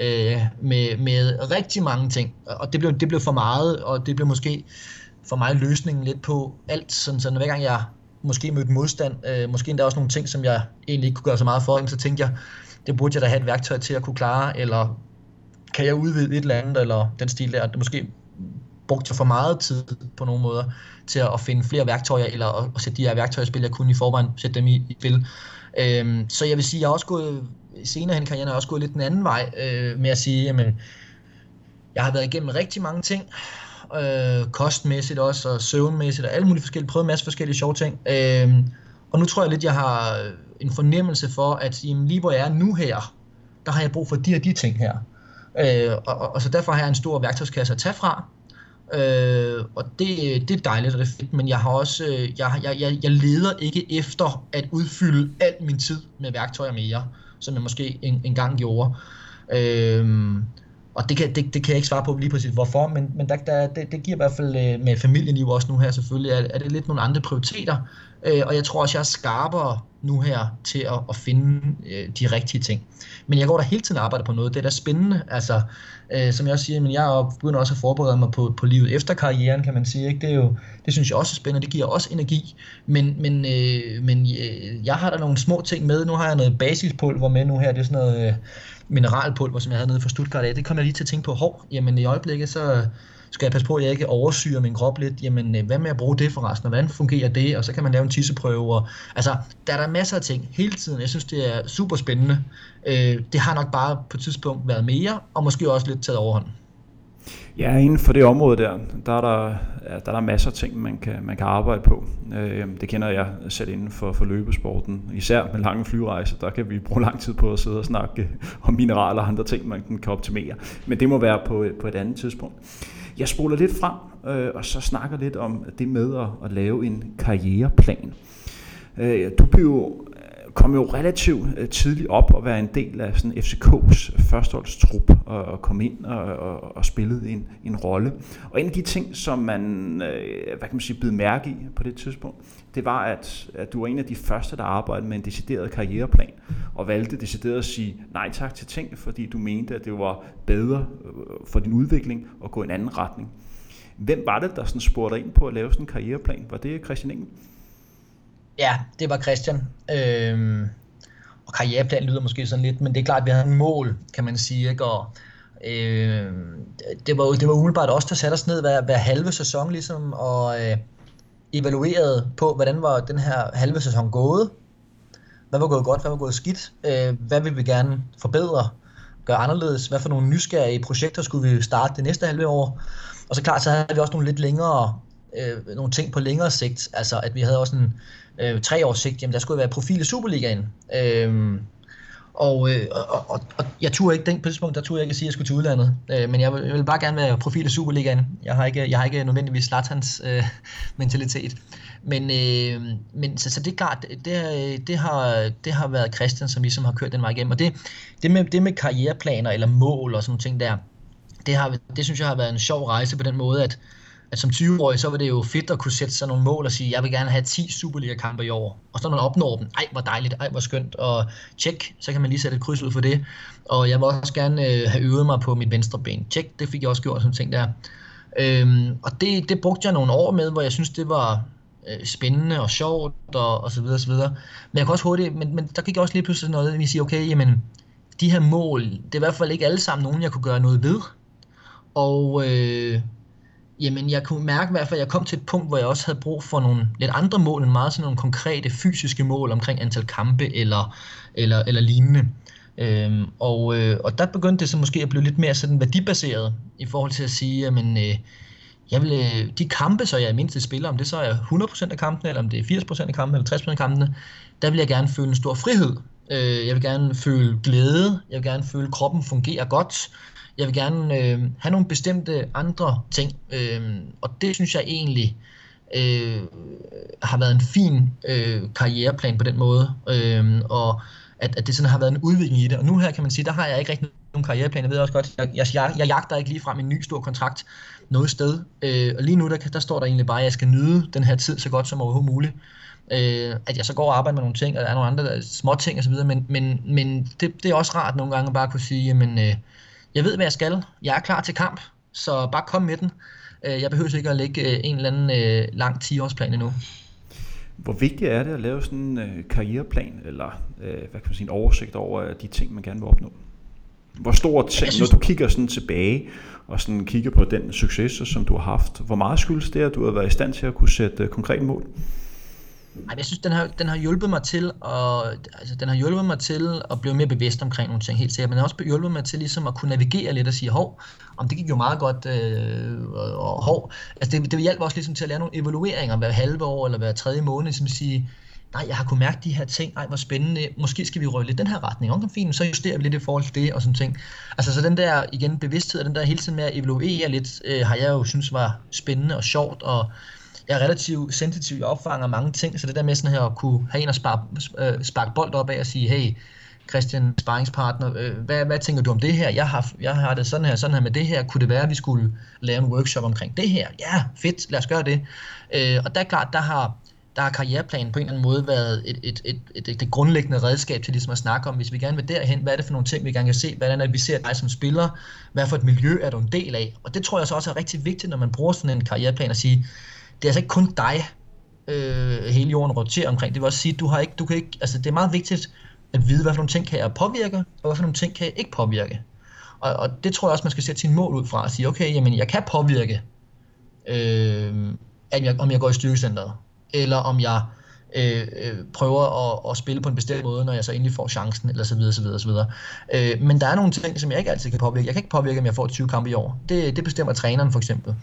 øh, med, med rigtig mange ting, og det blev, det blev for meget, og det blev måske for mig løsningen lidt på alt, sådan, så hver gang jeg måske mødte modstand, øh, måske endda også nogle ting, som jeg egentlig ikke kunne gøre så meget for, så tænkte jeg, det burde jeg da have et værktøj til at kunne klare, eller kan jeg udvide et eller andet, eller den stil der, det måske brugte jeg for meget tid på nogle måder til at, finde flere værktøjer, eller at, at sætte de her værktøjer i spil, jeg kunne i forvejen sætte dem i, i spil. Øhm, så jeg vil sige, jeg har også gået, senere hen i karrieren, har jeg også gået lidt den anden vej, øh, med at sige, jamen, jeg har været igennem rigtig mange ting, øh, kostmæssigt også, og søvnmæssigt, og alle mulige forskellige, prøvet en masse forskellige sjove ting. Øh, og nu tror jeg lidt, jeg har øh, en fornemmelse for, at jamen, lige hvor jeg er nu her, der har jeg brug for de og de ting her. Øh, og, og, og så derfor har jeg en stor værktøjskasse at tage fra. Øh, og det, det er dejligt, og det er fedt, men jeg har også, øh, jeg, jeg, jeg, jeg leder ikke efter at udfylde al min tid med værktøjer mere, som jeg måske en, engang gjorde. Øh, og det kan, det, det kan jeg ikke svare på lige præcis hvorfor, men, men der, der, det, det giver i hvert fald øh, med familieliv også nu her selvfølgelig, er, er det lidt nogle andre prioriteter, øh, og jeg tror også, jeg er skarpere nu her til at, at finde øh, de rigtige ting. Men jeg går der hele tiden og arbejder på noget, det er da spændende, altså øh, som jeg også siger, men jeg begynder også at forberede mig på, på livet efter karrieren, kan man sige, ikke? Det, er jo, det synes jeg også er spændende, det giver også energi, men, men, øh, men øh, jeg har der nogle små ting med, nu har jeg noget basispulver med nu her, det er sådan noget... Øh, mineralpulver, som jeg havde nede fra Stuttgart af, det kom jeg lige til at tænke på, hov, jamen i øjeblikket, så skal jeg passe på, at jeg ikke oversyrer min krop lidt, jamen øh, hvad med at bruge det forresten, og hvordan fungerer det, og så kan man lave en tisseprøve, og, altså der er der masser af ting hele tiden, jeg synes det er super spændende, øh, det har nok bare på et tidspunkt været mere, og måske også lidt taget overhånd. Ja, inden for det område der, der er der, ja, der er der masser af ting, man kan, man kan arbejde på. Øh, det kender jeg selv inden for, for løbesporten. Især med lange flyrejser, der kan vi bruge lang tid på at sidde og snakke om mineraler og andre ting, man kan optimere. Men det må være på, på et andet tidspunkt. Jeg spoler lidt frem, øh, og så snakker lidt om det med at, at lave en karriereplan. Øh, du blev kom jo relativt øh, tidligt op og være en del af sådan FCK's førsteholdstrup og, og kom ind og, og, og spillede en, en rolle. Og en af de ting, som man, øh, hvad kan man sige, blev mærke i på det tidspunkt, det var, at, at du var en af de første, der arbejdede med en decideret karriereplan, og valgte decideret at sige nej tak til ting, fordi du mente, at det var bedre øh, for din udvikling at gå i en anden retning. Hvem var det, der sådan spurgte ind på at lave sådan en karriereplan? Var det Christian Engel? Ja, det var Christian. Øhm, og karriereplan lyder måske sådan lidt, men det er klart, at vi havde en mål, kan man sige. Ikke? Og, øh, det, var, det var umiddelbart også der satte os ned hver, hver halve sæson, ligesom, og øh, evaluerede på, hvordan var den her halve sæson gået. Hvad var gået godt, hvad var gået skidt? Øh, hvad vil vi gerne forbedre, gøre anderledes? Hvad for nogle nysgerrige projekter skulle vi starte det næste halve år? Og så klart, så havde vi også nogle lidt længere øh, nogle ting på længere sigt. Altså, at vi havde også en øh, tre års sigt, jamen der skulle være profil i Superligaen. Øh, og, øh, og, og, og jeg turde ikke, den på det tidspunkt, der turde jeg ikke at sige, at jeg skulle til udlandet. Øh, men jeg vil, jeg vil bare gerne være profil i Superligaen. Jeg har ikke, jeg har ikke nødvendigvis Slatans øh, *laughs* mentalitet. Men, øh, men så, så det er klart, det, det, har, det har været Christian, som ligesom har kørt den vej igennem. Og det, det, med, det med karriereplaner eller mål og sådan nogle ting der, det, har, det synes jeg har været en sjov rejse på den måde, at, at som 20-årig, så var det jo fedt at kunne sætte sig nogle mål og sige, jeg vil gerne have 10 Superliga-kampe i år. Og så når man opnår dem, ej hvor dejligt, ej hvor skønt, og tjek, så kan man lige sætte et kryds ud for det. Og jeg vil også gerne øh, have øvet mig på mit venstre ben. Tjek, det fik jeg også gjort som ting der. Øhm, og det, det brugte jeg nogle år med, hvor jeg synes, det var øh, spændende og sjovt og, og så videre og så videre. Men jeg kan også hurtigt, men, men der gik også lige pludselig noget, at vi siger, okay, jamen, de her mål, det er i hvert fald ikke alle sammen nogen, jeg kunne gøre noget ved. Og øh, Jamen, jeg kunne mærke i hvert fald, at jeg kom til et punkt, hvor jeg også havde brug for nogle lidt andre mål, end meget sådan nogle konkrete fysiske mål omkring antal kampe eller, eller, eller lignende. Øhm, og, øh, og der begyndte det så måske at blive lidt mere sådan værdibaseret i forhold til at sige, jamen, øh, jeg vil, øh, de kampe, så jeg er mindst spiller, om det så er 100% af kampene, eller om det er 80% af kampene, eller 60% af kampene, der vil jeg gerne føle en stor frihed. Øh, jeg vil gerne føle glæde, jeg vil gerne føle, at kroppen fungerer godt, jeg vil gerne øh, have nogle bestemte andre ting, øh, og det synes jeg egentlig øh, har været en fin øh, karriereplan på den måde, øh, og at, at det sådan har været en udvikling i det. Og nu her kan man sige, der har jeg ikke rigtig nogen karriereplan. Jeg ved også godt, jeg, jeg, jeg, jagter ikke lige frem en ny stor kontrakt noget sted. Øh, og lige nu, der, der står der egentlig bare, at jeg skal nyde den her tid så godt som overhovedet muligt. Øh, at jeg så går og arbejder med nogle ting, og der er nogle andre små ting osv., men, men, men det, det er også rart nogle gange at bare kunne sige, jamen, øh, jeg ved, hvad jeg skal. Jeg er klar til kamp, så bare kom med den. Øh, jeg behøver ikke at lægge øh, en eller anden øh, lang 10-årsplan endnu. Hvor vigtigt er det at lave sådan en øh, karriereplan, eller øh, hvad kan man sige, en oversigt over de ting, man gerne vil opnå? Hvor stor ting, synes... når du kigger sådan tilbage, og sådan kigger på den succes, som du har haft, hvor meget skyldes det, at du har været i stand til at kunne sætte øh, konkrete mål? Ej, jeg synes, den har, den har hjulpet mig til at, altså, den har hjulpet mig til at blive mere bevidst omkring nogle ting, helt sikkert. Men den har også hjulpet mig til ligesom at kunne navigere lidt og sige, hov, om det gik jo meget godt, øh, og hov. Altså, det, det hjælper også ligesom til at lære nogle evalueringer hver halve år eller hver tredje måned, ligesom som sige, nej, jeg har kunnet mærke de her ting, ej, hvor spændende, måske skal vi røge lidt den her retning, okay, fint, så justerer vi lidt i forhold til det, og sådan ting. Altså, så den der, igen, bevidsthed, og den der hele tiden med at evaluere lidt, øh, har jeg jo synes var spændende og sjovt, og jeg er relativt sensitiv, jeg opfanger mange ting, så det der med sådan her at kunne have en at sparke, øh, sparke bold op af og sige, hey, Christian, sparringspartner, øh, hvad, hvad tænker du om det her? Jeg har, jeg har det sådan her, sådan her med det her. Kunne det være, at vi skulle lave en workshop omkring det her? Ja, fedt, lad os gøre det. Øh, og der er klart, der har, der har karriereplanen på en eller anden måde været et, et, et, et, et, et grundlæggende redskab til ligesom at snakke om, hvis vi gerne vil derhen, hvad er det for nogle ting, vi gerne kan se, hvordan er det, vi ser dig som spiller, hvad for et miljø er du en del af. Og det tror jeg så også er rigtig vigtigt, når man bruger sådan en karriereplan at sige, det er altså ikke kun dig, øh, hele jorden roterer omkring. Det vil også sige, du har ikke, du kan ikke, altså det er meget vigtigt at vide, hvad for nogle ting kan jeg påvirke, og hvad for nogle ting kan jeg ikke påvirke. Og, og det tror jeg også, man skal sætte sin mål ud fra og sige, okay, jamen jeg kan påvirke, øh, at jeg, om jeg går i styrkecenteret, eller om jeg øh, øh, prøver at, at spille på en bestemt måde, når jeg så endelig får chancen, eller så videre, så videre, så videre. Øh, men der er nogle ting, som jeg ikke altid kan påvirke. Jeg kan ikke påvirke, om jeg får 20 kampe i år. Det, det bestemmer træneren for eksempel.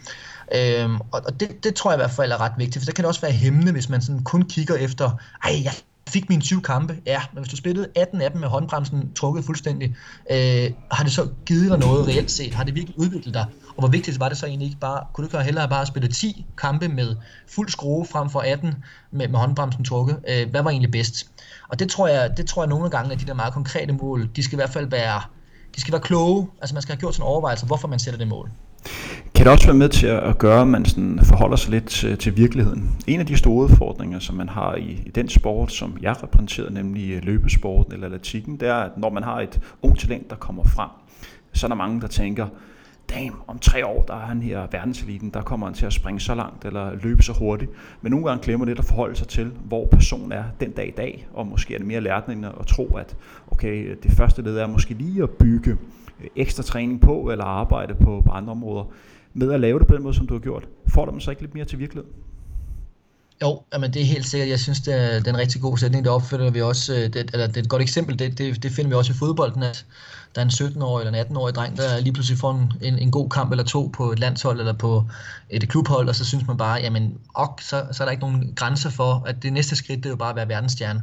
Øh, og og det, det tror jeg i hvert fald er ret vigtigt, for det kan det også være hæmmende, hvis man sådan kun kigger efter, ej, jeg fik mine 20 kampe, ja, men hvis du spillede 18 af dem med håndbremsen trukket fuldstændig, øh, har det så givet dig noget reelt set? Har det virkelig udviklet dig? Og hvor vigtigt var det så egentlig ikke bare, kunne du ikke hellere bare spille 10 kampe med fuld skrue frem for 18 med, med håndbremsen trukket? Øh, hvad var egentlig bedst? Og det tror jeg, det tror jeg nogle gange, at de der meget konkrete mål, de skal i hvert fald være, de skal være kloge. Altså man skal have gjort sådan en overvejelse, hvorfor man sætter det mål. Kan det også være med til at gøre, at man sådan forholder sig lidt til, til virkeligheden? En af de store udfordringer, som man har i, i den sport, som jeg repræsenterer, nemlig øh, løbesporten eller atletikken, det er, at når man har et ung talent, der kommer frem, så er der mange, der tænker, damn, om tre år, der er han her verdenseliten, der kommer han til at springe så langt, eller løbe så hurtigt. Men nogle gange glemmer det at forholde sig til, hvor personen er den dag i dag, og måske er det mere lært end at tro, at okay, det første led er måske lige at bygge ekstra træning på, eller arbejde på, på andre områder, med at lave det på den måde, som du har gjort. Får du dem så ikke lidt mere til virkeligheden? Jo, jamen det er helt sikkert. Jeg synes, det er, det er en rigtig god sætning. Det opfører vi også, øh, det, eller det er et godt eksempel, det, det, det finder vi også i fodbolden, at der er en 17-årig eller en 18-årig dreng, der lige pludselig får en, en, en god kamp eller to på et landshold eller på et klubhold, og så synes man bare, jamen ok, så, så er der ikke nogen grænser for, at det næste skridt, det er jo bare at være verdensstjerne.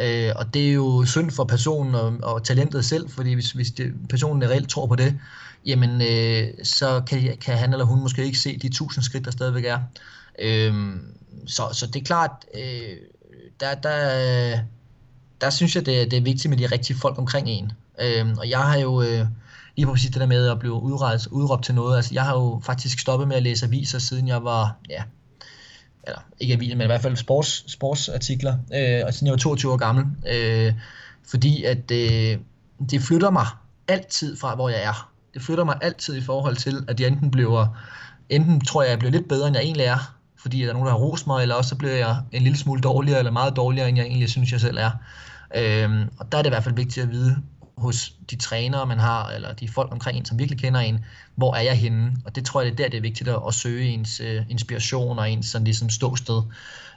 Øh, og det er jo synd for personen og, og talentet selv, fordi hvis, hvis det, personen reelt tror på det, jamen øh, så kan, kan han eller hun måske ikke se de tusind skridt, der stadigvæk er. Øh, så, så det er klart, øh, der, der, der synes jeg, det, det er vigtigt med de rigtige folk omkring en. Øh, og jeg har jo øh, lige præcis det der med at blive udrejst, udråbt til noget. Altså, jeg har jo faktisk stoppet med at læse aviser, siden jeg var, ja, eller ikke aviser, men i hvert fald sports, sportsartikler, øh, og siden jeg var 22 år gammel. Øh, fordi at øh, det flytter mig altid fra, hvor jeg er. Det flytter mig altid i forhold til, at jeg enten bliver, enten tror jeg, jeg bliver lidt bedre, end jeg egentlig er, fordi der er nogen, der har rost mig, eller også så bliver jeg en lille smule dårligere, eller meget dårligere, end jeg egentlig synes, jeg selv er. Øhm, og der er det i hvert fald vigtigt at vide hos de trænere, man har, eller de folk omkring en, som virkelig kender en, hvor er jeg henne? Og det tror jeg, det er der, det er vigtigt at, at søge ens øh, inspiration og ens sådan ligesom ståsted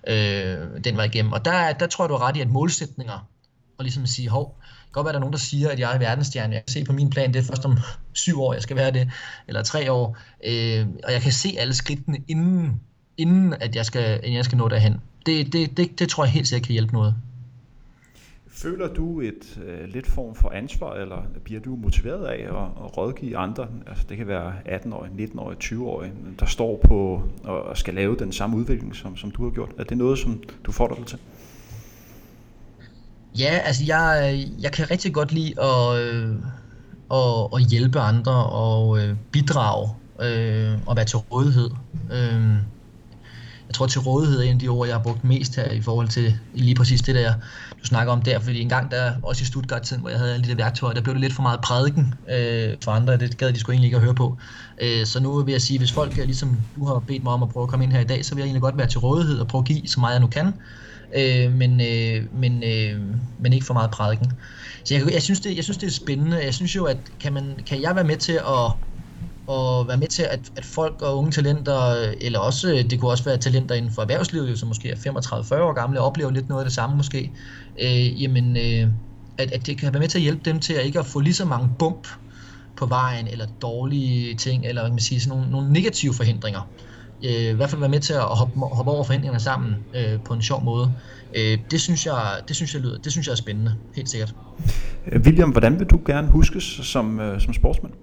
øh, den vej igennem. Og der, der tror jeg, du har ret i, at målsætninger, og ligesom at sige, hov, godt være, der er nogen, der siger, at jeg er verdensstjerne. Jeg kan se på min plan, det er først om *laughs* syv år, jeg skal være det, eller tre år. Øh, og jeg kan se alle skridtene, inden, inden at jeg skal, inden jeg skal nå derhen. Det, det, det, det tror jeg helt sikkert kan hjælpe noget. Føler du et øh, lidt form for ansvar, eller bliver du motiveret af at, at rådgive andre? Altså det kan være 18-årige, 19-årige, 20-årige, der står på og skal lave den samme udvikling, som, som du har gjort. Er det noget, som du får dig til? Ja, altså jeg, jeg kan rigtig godt lide at, øh, at, at hjælpe andre og øh, bidrage øh, og være til rådighed. Øh, jeg tror, til rådighed er en af de ord, jeg har brugt mest her i forhold til lige præcis det der, snakker om der. Fordi en gang der, også i Stuttgart-tiden, hvor jeg havde alle de der værktøjer, der blev det lidt for meget prædiken øh, for andre. Det gad de sgu egentlig ikke at høre på. Øh, så nu vil jeg sige, hvis folk, øh, ligesom du har bedt mig om at prøve at komme ind her i dag, så vil jeg egentlig godt være til rådighed og prøve at give så meget jeg nu kan. Øh, men, øh, men, øh, men ikke for meget prædiken. Så jeg, jeg, synes det, jeg synes, det er spændende. Jeg synes jo, at kan, man, kan jeg være med til at og være med til, at, at folk og unge talenter, eller også, øh, det kunne også være talenter inden for erhvervslivet, som måske er 35-40 år gamle, oplever lidt noget af det samme måske, øh, jamen, øh, at, at det kan være med til at hjælpe dem til at ikke at få lige så mange bump på vejen, eller dårlige ting, eller hvad man siger, sådan nogle, nogle negative forhindringer. Øh, I hvert fald være med til at hoppe, hoppe over forhindringerne sammen øh, på en sjov måde. Øh, det synes jeg, det synes jeg lyder, det synes jeg er spændende, helt sikkert. William, hvordan vil du gerne huskes som, øh, som sportsmand?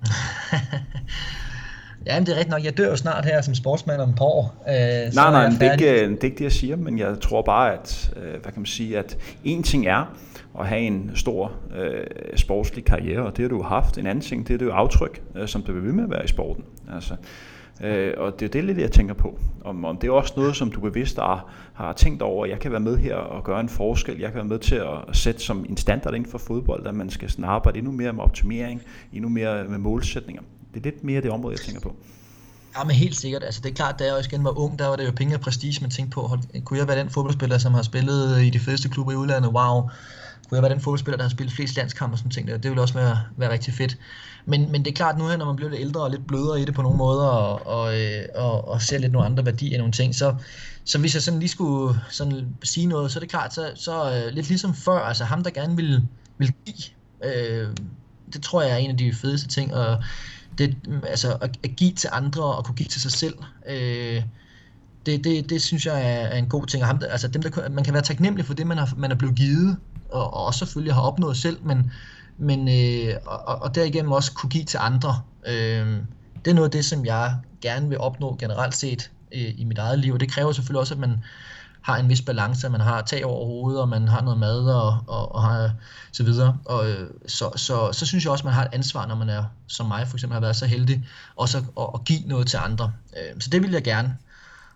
*laughs* ja, men det er rigtigt nok. Jeg dør jo snart her som sportsmand om et par år. Øh, nej, nej, det er, ikke, det er ikke det, jeg siger, men jeg tror bare, at, øh, hvad kan man sige, at en ting er at have en stor øh, sportslig karriere, og det har du haft. En anden ting, det er det jo aftryk, øh, som det vil ved med at være i sporten. Altså, Øh, og det er det lidt, jeg tænker på. Om, om det er også noget, som du bevidst har, har tænkt over. Jeg kan være med her og gøre en forskel. Jeg kan være med til at sætte som en standard inden for fodbold, at man skal sådan arbejde endnu mere med optimering, endnu mere med målsætninger. Det er lidt mere det område, jeg tænker på. Ja, men helt sikkert. Altså, det er klart, da jeg også igen var ung, der var det jo penge og prestige, man tænkte på, hold, kunne jeg være den fodboldspiller, som har spillet i de fedeste klubber i udlandet? Wow. Kunne jeg være den fodboldspiller, der har spillet flest landskampe og sådan ting? Det ville også være, være rigtig fedt. Men, men det er klart nu her, når man bliver lidt ældre og lidt blødere i det på nogle måder, og, og, øh, og, og ser lidt nogle andre værdier i nogle ting, så, så hvis jeg sådan lige skulle sådan sige noget, så er det klart, så, så øh, lidt ligesom før, altså ham, der gerne vil, vil give, øh, det tror jeg er en af de fedeste ting, og det, altså at, at give til andre og kunne give til sig selv, øh, det, det, det synes jeg er, er en god ting. Og ham, altså dem, der, man kan være taknemmelig for det, man, har, man er blevet givet, og, og også selvfølgelig har opnået selv, men, men øh, og, og derigennem også kunne give til andre. Øh, det er noget af det, som jeg gerne vil opnå generelt set øh, i mit eget liv, og det kræver selvfølgelig også, at man har en vis balance, at man har tag over hovedet, og man har noget mad og, og, og har, så videre. Og, øh, så, så, så synes jeg også, at man har et ansvar, når man er, som mig for eksempel har været så heldig, også at, at, at give noget til andre. Øh, så det vil jeg gerne.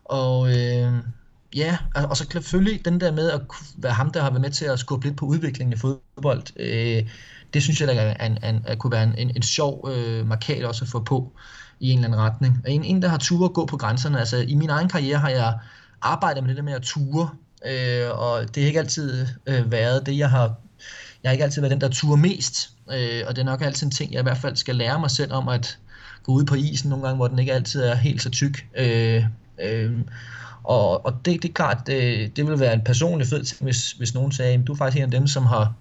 Og øh, ja, og så selvfølgelig den der med at være ham, der har været med til at skubbe lidt på udviklingen i fodbold. Øh, det synes jeg, der er en, en, en, kunne være en, en, en sjov øh, markat også at få på i en eller anden retning. En, en der har tur at gå på grænserne. Altså i min egen karriere har jeg arbejdet med det der med at ture, øh, og det har ikke altid øh, været det, jeg har... Jeg har ikke altid været den, der turer mest, øh, og det er nok altid en ting, jeg i hvert fald skal lære mig selv om at gå ud på isen nogle gange, hvor den ikke altid er helt så tyk. Øh, øh, og, og det, det er klart, det, det vil være en personlig fed ting, hvis, hvis nogen sagde, at du er faktisk en af dem, som har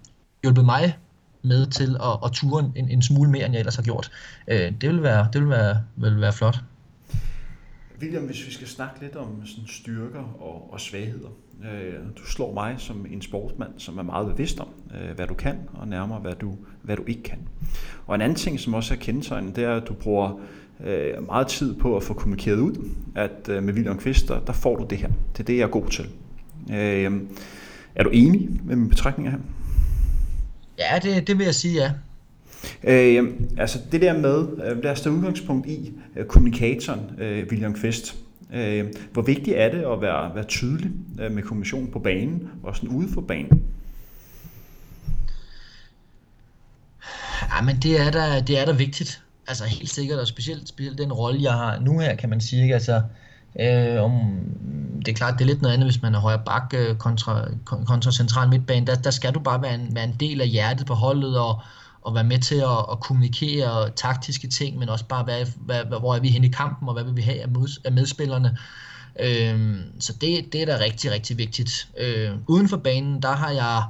hjulpet mig med til at, at ture en, en smule mere, end jeg ellers har gjort. Øh, det vil være, det vil være, vil være flot. William, hvis vi skal snakke lidt om sådan styrker og, og svagheder. Øh, du slår mig som en sportsmand, som er meget bevidst om, øh, hvad du kan, og nærmere, hvad du, hvad du ikke kan. Og en anden ting, som også er kendetegnet, det er, at du bruger øh, meget tid på at få kommunikeret ud, at med William Kvist, der, får du det her. Det er det, jeg er god til. Er du enig med mine betragtninger her? Ja, det, det vil jeg sige, ja. Øh, altså det der med, øh, lad os tage udgangspunkt i øh, kommunikatoren øh, William Kvist. Øh, hvor vigtigt er det at være, være tydelig øh, med kommissionen på banen og sådan ude for banen? Ja, men det er da, det er da vigtigt. Altså helt sikkert, og specielt, specielt den rolle, jeg har nu her, kan man sige. Ikke? Altså, øh, om, det er klart, det er lidt noget andet, hvis man er højre bak øh, kontra, kontra central midtbane. Der, der skal du bare være en, være en del af hjertet på holdet, og, og være med til at, at kommunikere taktiske ting, men også bare, hvad, hvad, hvor er vi henne i kampen, og hvad vil vi have af, mod, af medspillerne. Øh, så det, det er da rigtig, rigtig vigtigt. Øh, uden for banen, der har jeg,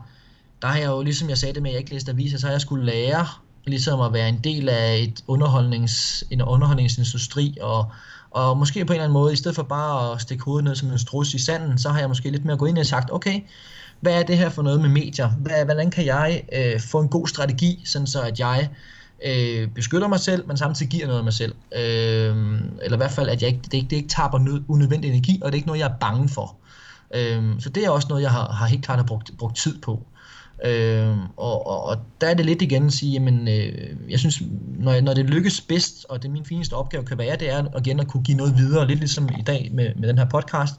der har jeg jo, ligesom jeg sagde det med, at jeg ikke læste aviser, så har jeg skulle lære ligesom at være en del af et underholdnings, en underholdningsindustri, og, og måske på en eller anden måde, i stedet for bare at stikke hovedet ned som en strus i sanden, så har jeg måske lidt mere gået ind og sagt, okay, hvad er det her for noget med medier? Hvad, hvordan kan jeg øh, få en god strategi, sådan så at jeg øh, beskytter mig selv, men samtidig giver noget af mig selv? Øh, eller i hvert fald, at jeg ikke, det, ikke, det ikke taber nød, unødvendig energi, og det er ikke noget, jeg er bange for. Øh, så det er også noget, jeg har, har helt klart har brugt, brugt tid på. Øh, og, og, og der er det lidt igen at sige, jamen, øh, jeg synes, når, når det lykkes bedst, og det er min fineste opgave kan være, det er igen at kunne give noget videre, lidt ligesom i dag med, med den her podcast,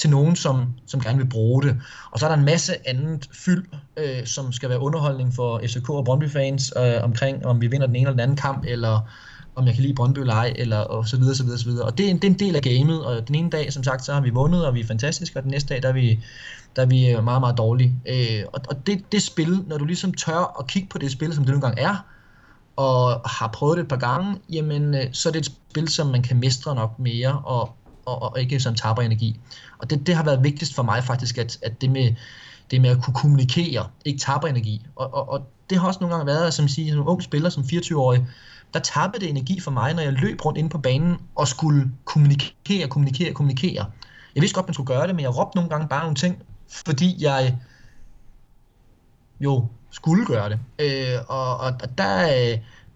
til nogen, som, som gerne vil bruge det. Og så er der en masse andet fyld, øh, som skal være underholdning for FCK og Brøndby-fans øh, omkring, om vi vinder den ene eller den anden kamp, eller om jeg kan lide Brøndby eller ej, eller og så videre, så videre, så videre. Og det er, en, det er en del af gamet, og den ene dag, som sagt, så har vi vundet, og vi er fantastiske, og den næste dag, der er vi, der er vi øh, meget, meget dårlige. Øh, og og det, det spil, når du ligesom tør at kigge på det spil, som det nu engang er, og har prøvet det et par gange, jamen, øh, så er det et spil, som man kan mestre nok mere, og, og, og ikke som taber energi. Og det, det har været vigtigst for mig faktisk, at, at det med det med at kunne kommunikere, ikke taber energi. Og, og, og det har også nogle gange været, som siger, som ung spiller som 24-årig, der tabte det energi for mig, når jeg løb rundt inde på banen og skulle kommunikere, kommunikere, kommunikere. Jeg vidste godt, man skulle gøre det, men jeg råbte nogle gange bare nogle ting, fordi jeg jo skulle gøre det. Øh, og, og der, der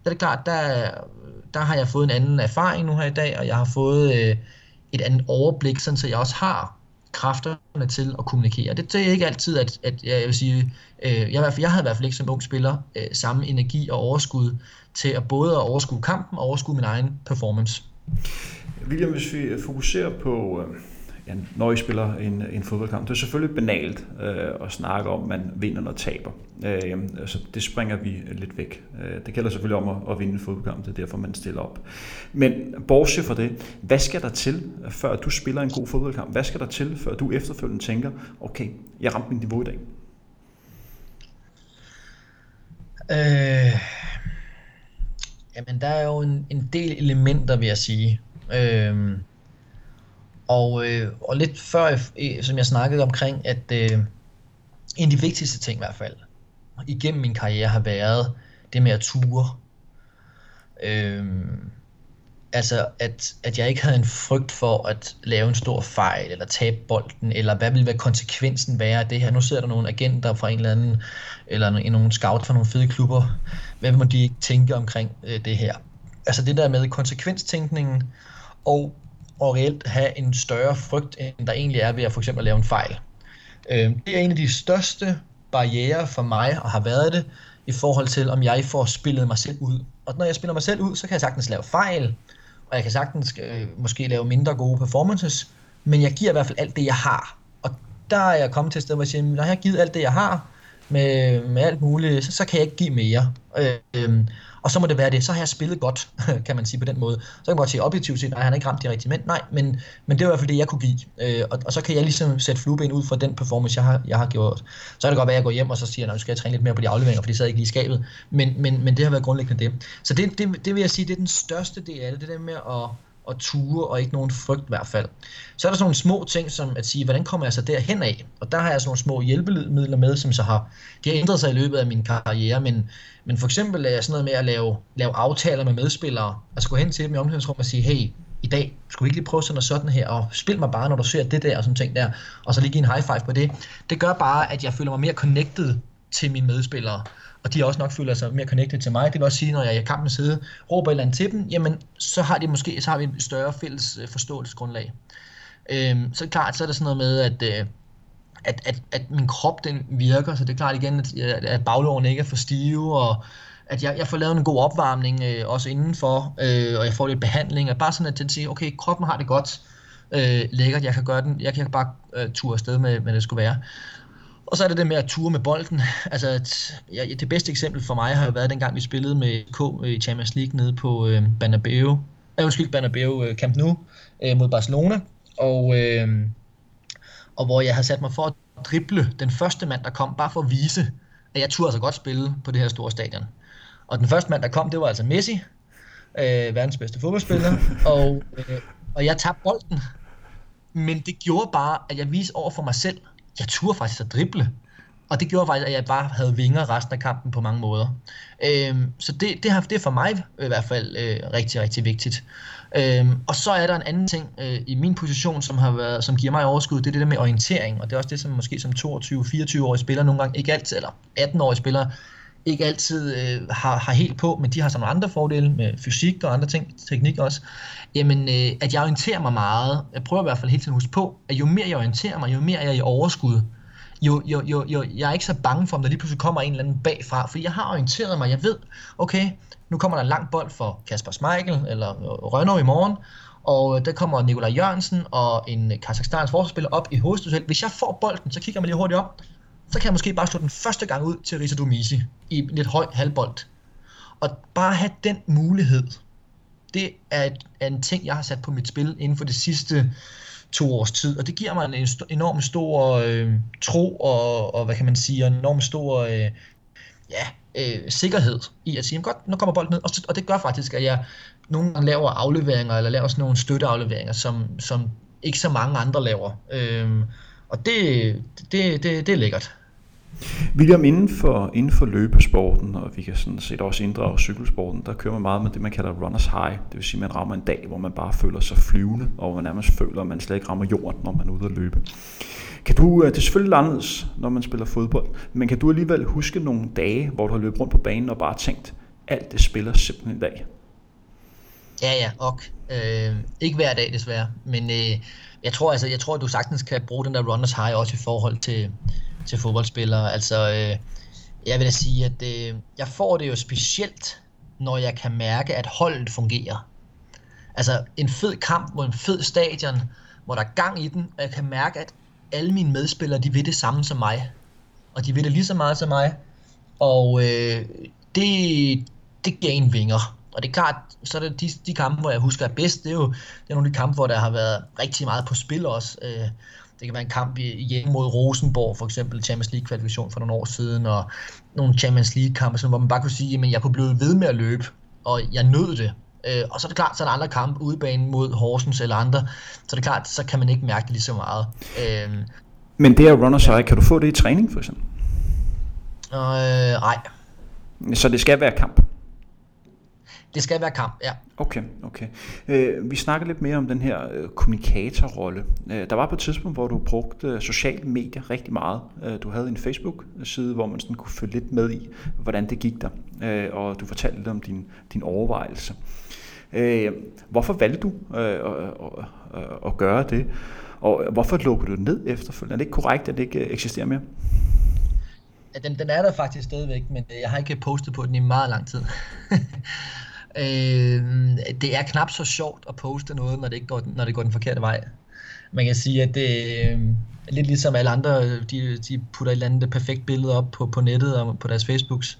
er det klart, der, der har jeg fået en anden erfaring nu her i dag, og jeg har fået øh, et andet overblik, sådan så jeg også har kræfterne til at kommunikere. Det, det er ikke altid, at, at jeg vil sige, øh, jeg, jeg havde i hvert fald ikke som ung spiller øh, samme energi og overskud til at både at overskue kampen og overskue min egen performance. William, hvis vi fokuserer på, øh, ja, når I spiller en, en fodboldkamp, det er selvfølgelig banalt øh, at snakke om, at man vinder og taber. Øh, altså, det springer vi lidt væk. Øh, det gælder selvfølgelig om at, at vinde en fodboldkamp, det er derfor, man stiller op. Men bortset fra det, hvad skal der til, før du spiller en god fodboldkamp? Hvad skal der til, før du efterfølgende tænker, okay, jeg ramte mit niveau i dag? Øh, jamen, der er jo en, en del elementer, vil jeg sige. Øh, og, øh, og lidt før, som jeg snakkede omkring, at øh, en af de vigtigste ting i hvert fald, igennem min karriere har været det med at ture. Øh, altså, at, at jeg ikke havde en frygt for at lave en stor fejl, eller tabe bolden, eller hvad ville være konsekvensen være af det her. Nu sidder der nogle agenter fra en eller anden, eller nogle scout fra nogle fede klubber. Hvad må de ikke tænke omkring øh, det her? Altså det der med konsekvenstænkningen, og og reelt have en større frygt, end der egentlig er ved at for eksempel lave en fejl. Øh, det er en af de største barriere for mig, og har været det, i forhold til, om jeg får spillet mig selv ud. Og når jeg spiller mig selv ud, så kan jeg sagtens lave fejl, og jeg kan sagtens øh, måske lave mindre gode performances, men jeg giver i hvert fald alt det, jeg har. Og der er jeg kommet til et sted, hvor jeg siger, når jeg har givet alt det, jeg har, med, med alt muligt, så, så kan jeg ikke give mere. Øh, øh, og så må det være det. Så har jeg spillet godt, *laughs* kan man sige på den måde. Så kan man godt sige objektivt set, nej, han har ikke ramt de rigtige mænd. Nej, men, men det var i hvert fald det, jeg kunne give. Øh, og, og, så kan jeg ligesom sætte flueben ud fra den performance, jeg har, jeg har gjort. Så er det godt være, at jeg går hjem og så siger, at nu skal jeg træne lidt mere på de afleveringer, for de sad ikke lige i skabet. Men, men, men det har været grundlæggende det. Så det, det, det vil jeg sige, det er den største del af det, det der med at og ture, og ikke nogen frygt i hvert fald. Så er der sådan nogle små ting, som at sige, hvordan kommer jeg så derhen af? Og der har jeg sådan nogle små hjælpemidler med, som så har, de har ændret sig i løbet af min karriere, men, men for eksempel er jeg sådan noget med at lave, lave aftaler med medspillere, altså gå hen til dem i omklædningsrummet og sige, hey, i dag, skulle vi ikke lige prøve sådan og sådan her, og spil mig bare, når du ser det der og sådan ting der, og så lige give en high five på det. Det gør bare, at jeg føler mig mere connected til mine medspillere og de også nok føler sig mere connected til mig. Det vil også sige, når jeg er i kampen sidder, råber et eller andet til dem, jamen så har de måske så har vi et større fælles øh, forståelsesgrundlag. Øhm, så klart, så er der sådan noget med, at, øh, at, at, at min krop den virker, så det er klart igen, at, at baglårene ikke er for stive, og at jeg, jeg får lavet en god opvarmning øh, også indenfor, øh, og jeg får lidt behandling, og bare sådan at den siger, okay, kroppen har det godt, øh, lækkert, jeg kan gøre den, jeg kan bare øh, ture afsted med, hvad det skulle være. Og så er det det med at ture med bolden. Altså, at, ja, det bedste eksempel for mig har jo været dengang, vi spillede med K i Champions League nede på øh, Bernabeu. Øh, undskyld, Bernabeu øh, Camp Nou øh, mod Barcelona. Og, øh, og hvor jeg havde sat mig for at drible den første mand, der kom, bare for at vise, at jeg turde altså godt spille på det her store stadion. Og den første mand, der kom, det var altså Messi, øh, verdens bedste fodboldspiller, *laughs* og, øh, og jeg tabte bolden. Men det gjorde bare, at jeg viste over for mig selv, jeg turde faktisk at drible. Og det gjorde faktisk, at jeg bare havde vinger resten af kampen på mange måder. Øhm, så det, det, har, det er for mig i hvert fald øh, rigtig, rigtig vigtigt. Øhm, og så er der en anden ting øh, i min position, som har været, som giver mig overskud, det er det der med orientering. Og det er også det, som måske som 22-24-årige spiller nogle gange ikke altid, eller 18-årige spiller ikke altid øh, har, har helt på, men de har så nogle andre fordele med fysik og andre ting, teknik også. Jamen, øh, at jeg orienterer mig meget. Jeg prøver i hvert fald hele tiden at huske på, at jo mere jeg orienterer mig, jo mere jeg er i overskud. jo, jo, jo, jo, jeg er ikke så bange for, om der lige pludselig kommer en eller anden bagfra, for jeg har orienteret mig, jeg ved, okay, nu kommer der en lang bold for Kasper Schmeichel eller øh, Rønner i morgen, og øh, der kommer Nikolaj Jørgensen og en Kazakhstans forsvarsspiller op i hovedstudiet. Hvis jeg får bolden, så kigger man lige hurtigt op, så kan jeg måske bare slå den første gang ud til Risa Domisi i lidt høj halvbold. Og bare have den mulighed, det er, et, er en ting, jeg har sat på mit spil inden for det sidste to års tid, og det giver mig en enorm stor øh, tro og, og, hvad kan man sige, en enorm stor øh, ja, øh, sikkerhed i at sige, godt, nu kommer bolden ned, og, og det gør faktisk, at jeg nogle gange laver afleveringer, eller laver sådan nogle støtteafleveringer, som, som ikke så mange andre laver. Øh, og det, det, det, det er lækkert. William, inden for, inden for løbesporten, og vi kan sådan set også inddrage cykelsporten, der kører man meget med det, man kalder runners high. Det vil sige, at man rammer en dag, hvor man bare føler sig flyvende, og man nærmest føler, at man slet ikke rammer jorden, når man er ude at løbe. Kan du, øh, det er selvfølgelig anderledes, når man spiller fodbold, men kan du alligevel huske nogle dage, hvor du har løbet rundt på banen og bare tænkt, alt det spiller simpelthen i dag? Ja, ja, ok. øh, ikke hver dag desværre, men øh, jeg tror altså, jeg tror, at du sagtens kan bruge den der runners high også i forhold til, til fodboldspillere. Altså, øh, jeg vil da sige, at øh, jeg får det jo specielt, når jeg kan mærke, at holdet fungerer. Altså en fed kamp mod en fed stadion, hvor der er gang i den, og jeg kan mærke, at alle mine medspillere, de vil det samme som mig. Og de vil det lige så meget som mig. Og øh, det, det giver en vinger. Og det er klart, så er det de, de kampe, hvor jeg husker er bedst, det er jo det er nogle af de kampe, hvor der har været rigtig meget på spil også. Øh, det kan være en kamp hjemme mod Rosenborg, for eksempel Champions League kvalifikation for nogle år siden, og nogle Champions League kampe, hvor man bare kunne sige, at jeg kunne blive ved med at løbe, og jeg nød det. Øh, og så er det klart, så er der andre kampe udebane mod Horsens eller andre, så er det klart, så kan man ikke mærke det lige så meget. Øh, Men det at runner sig, kan du få det i træning for eksempel? Øh, nej. Så det skal være kamp? Det skal være kamp, ja. Okay, okay. Øh, vi snakker lidt mere om den her øh, kommunikatorrolle. Øh, der var på et tidspunkt, hvor du brugte sociale medier rigtig meget. Øh, du havde en Facebook-side, hvor man sådan kunne følge lidt med i, hvordan det gik der. Øh, og du fortalte lidt om din, din overvejelse. Øh, hvorfor valgte du øh, at, at, at gøre det? Og hvorfor lukkede du ned efterfølgende? Er det ikke korrekt, at det ikke eksisterer mere? Den, den er der faktisk stadigvæk, men jeg har ikke postet på den i meget lang tid. *laughs* Øh, det er knap så sjovt at poste noget, når det, ikke går, når det går den forkerte vej. Man kan sige, at det er lidt ligesom alle andre, de, de putter et eller andet perfekt billede op på, på nettet og på deres Facebooks.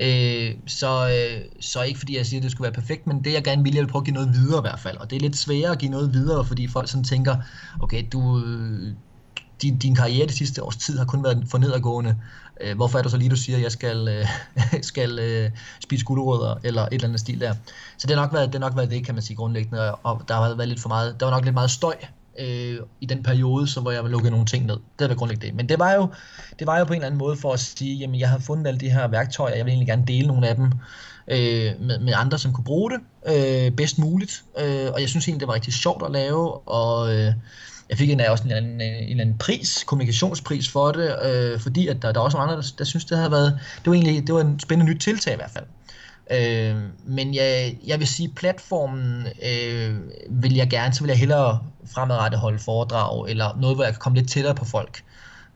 Øh, så, øh, så ikke fordi jeg siger, at det skulle være perfekt, men det jeg gerne vil, jeg vil prøve at give noget videre i hvert fald. Og det er lidt sværere at give noget videre, fordi folk sådan tænker, okay, du, din, din karriere det sidste års tid har kun været for nedadgående. Øh, hvorfor er det så lige, du siger, at jeg skal, øh, *laughs* skal øh, spise gulerødder, eller et eller andet stil der. Så det har nok været det, har nok været det kan man sige grundlæggende, og der har været lidt for meget, der var nok lidt meget støj øh, i den periode, så hvor jeg lukkede nogle ting ned. Det har været grundlæggende det. Men det var, jo, det var jo på en eller anden måde for at sige, jamen jeg har fundet alle de her værktøjer, jeg vil egentlig gerne dele nogle af dem øh, med, med andre, som kunne bruge det øh, bedst muligt. Øh, og jeg synes egentlig, det var rigtig sjovt at lave, og øh, jeg fik en, også en, en, en, en anden pris, kommunikationspris for det, øh, fordi at der, der er også andre, der, der synes, det havde været, det var egentlig det var en spændende nyt tiltag i hvert fald. Øh, men jeg, jeg vil sige, platformen øh, vil jeg gerne, så vil jeg hellere fremadrettet holde foredrag, eller noget, hvor jeg kan komme lidt tættere på folk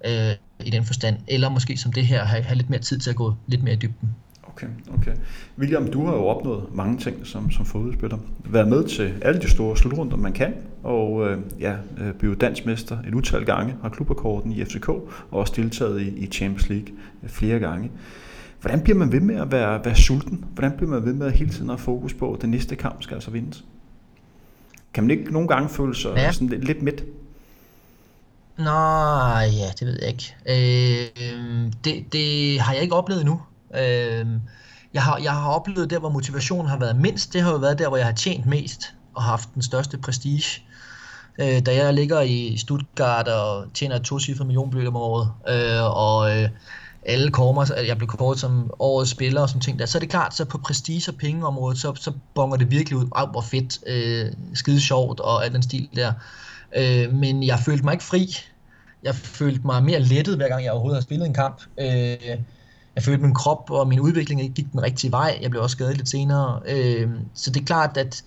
øh, i den forstand, eller måske som det her, have, have lidt mere tid til at gå lidt mere i dybden. Okay, okay. William, du har jo opnået mange ting som, som fodboldspiller. Været med til alle de store slutrunder, man kan, og øh, ja, øh, blive dansmester et utal gange, har klubrekorden i FCK, og også deltaget i, i Champions League øh, flere gange. Hvordan bliver man ved med at være, være sulten? Hvordan bliver man ved med at hele tiden have fokus på, at den næste kamp skal altså vindes? Kan man ikke nogle gange føle sig ja. sådan lidt, lidt midt? Nej, ja, det ved jeg ikke. Øh, det, det har jeg ikke oplevet endnu. Øh, jeg, har, jeg har oplevet der, hvor motivationen har været mindst, det har jo været der, hvor jeg har tjent mest og haft den største prestige. Øh, da jeg ligger i Stuttgart og tjener et tocifret millionbeløb om året, øh, og øh, alle kommer, at jeg blev kåret som årets spiller og sådan ting der, så er det klart, så på prestige og pengeområdet, så, så bonger det virkelig ud, Ej, hvor fedt, øh, skide sjovt og al den stil der. Øh, men jeg følte mig ikke fri. Jeg følte mig mere lettet, hver gang jeg overhovedet har spillet en kamp. Øh, jeg følte, at min krop og min udvikling ikke gik den rigtige vej. Jeg blev også skadet lidt senere. Øh, så det er klart, at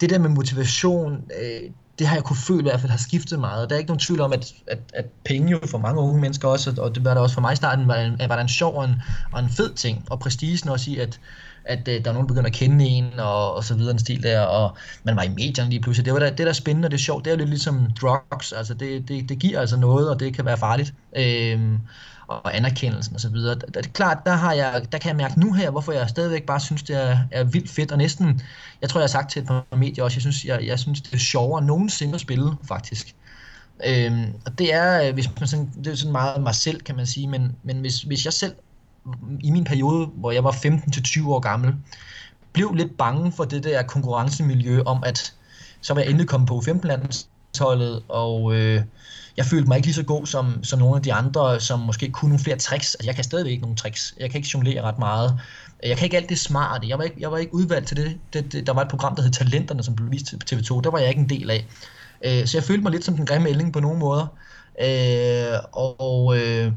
det der med motivation, øh, det har jeg kunne føle i hvert fald har skiftet meget. Der er ikke nogen tvivl om, at, at, at penge jo for mange unge mennesker også, og det var der også for mig i starten, var, en, var der en sjov og en, og en fed ting, og prestigen også i, at, at øh, der er nogen, der begynder at kende en, og, og så videre, en stil der, og man var i medierne lige pludselig. Det var der, det der er spændende, og det er sjovt, det er jo lidt ligesom drugs, altså det, det, det giver altså noget, og det kan være farligt. Øh, og anerkendelsen osv. Det er klart, der, har jeg, der kan jeg mærke nu her, hvorfor jeg stadigvæk bare synes, det er, er vildt fedt, og næsten, jeg tror, jeg har sagt til et par medier også, jeg synes, jeg, jeg synes det er sjovere nogensinde at spille, faktisk. Øhm, og det er, øh, hvis man sådan, det er sådan meget mig selv, kan man sige, men, men hvis, hvis jeg selv, i min periode, hvor jeg var 15-20 år gammel, blev lidt bange for det der konkurrencemiljø om, at så var jeg endelig kommet på 15 landsholdet, og øh, jeg følte mig ikke lige så god som, som nogle af de andre, som måske kunne nogle flere tricks. Altså, jeg kan stadigvæk ikke nogle tricks. Jeg kan ikke jonglere ret meget. Jeg kan ikke alt det smarte. Jeg var ikke, jeg var ikke udvalgt til det. det, det der var et program, der hed Talenterne, som blev vist til TV2. Der var jeg ikke en del af. Øh, så jeg følte mig lidt som den grimme ælling på nogle måder. Øh, og, øh,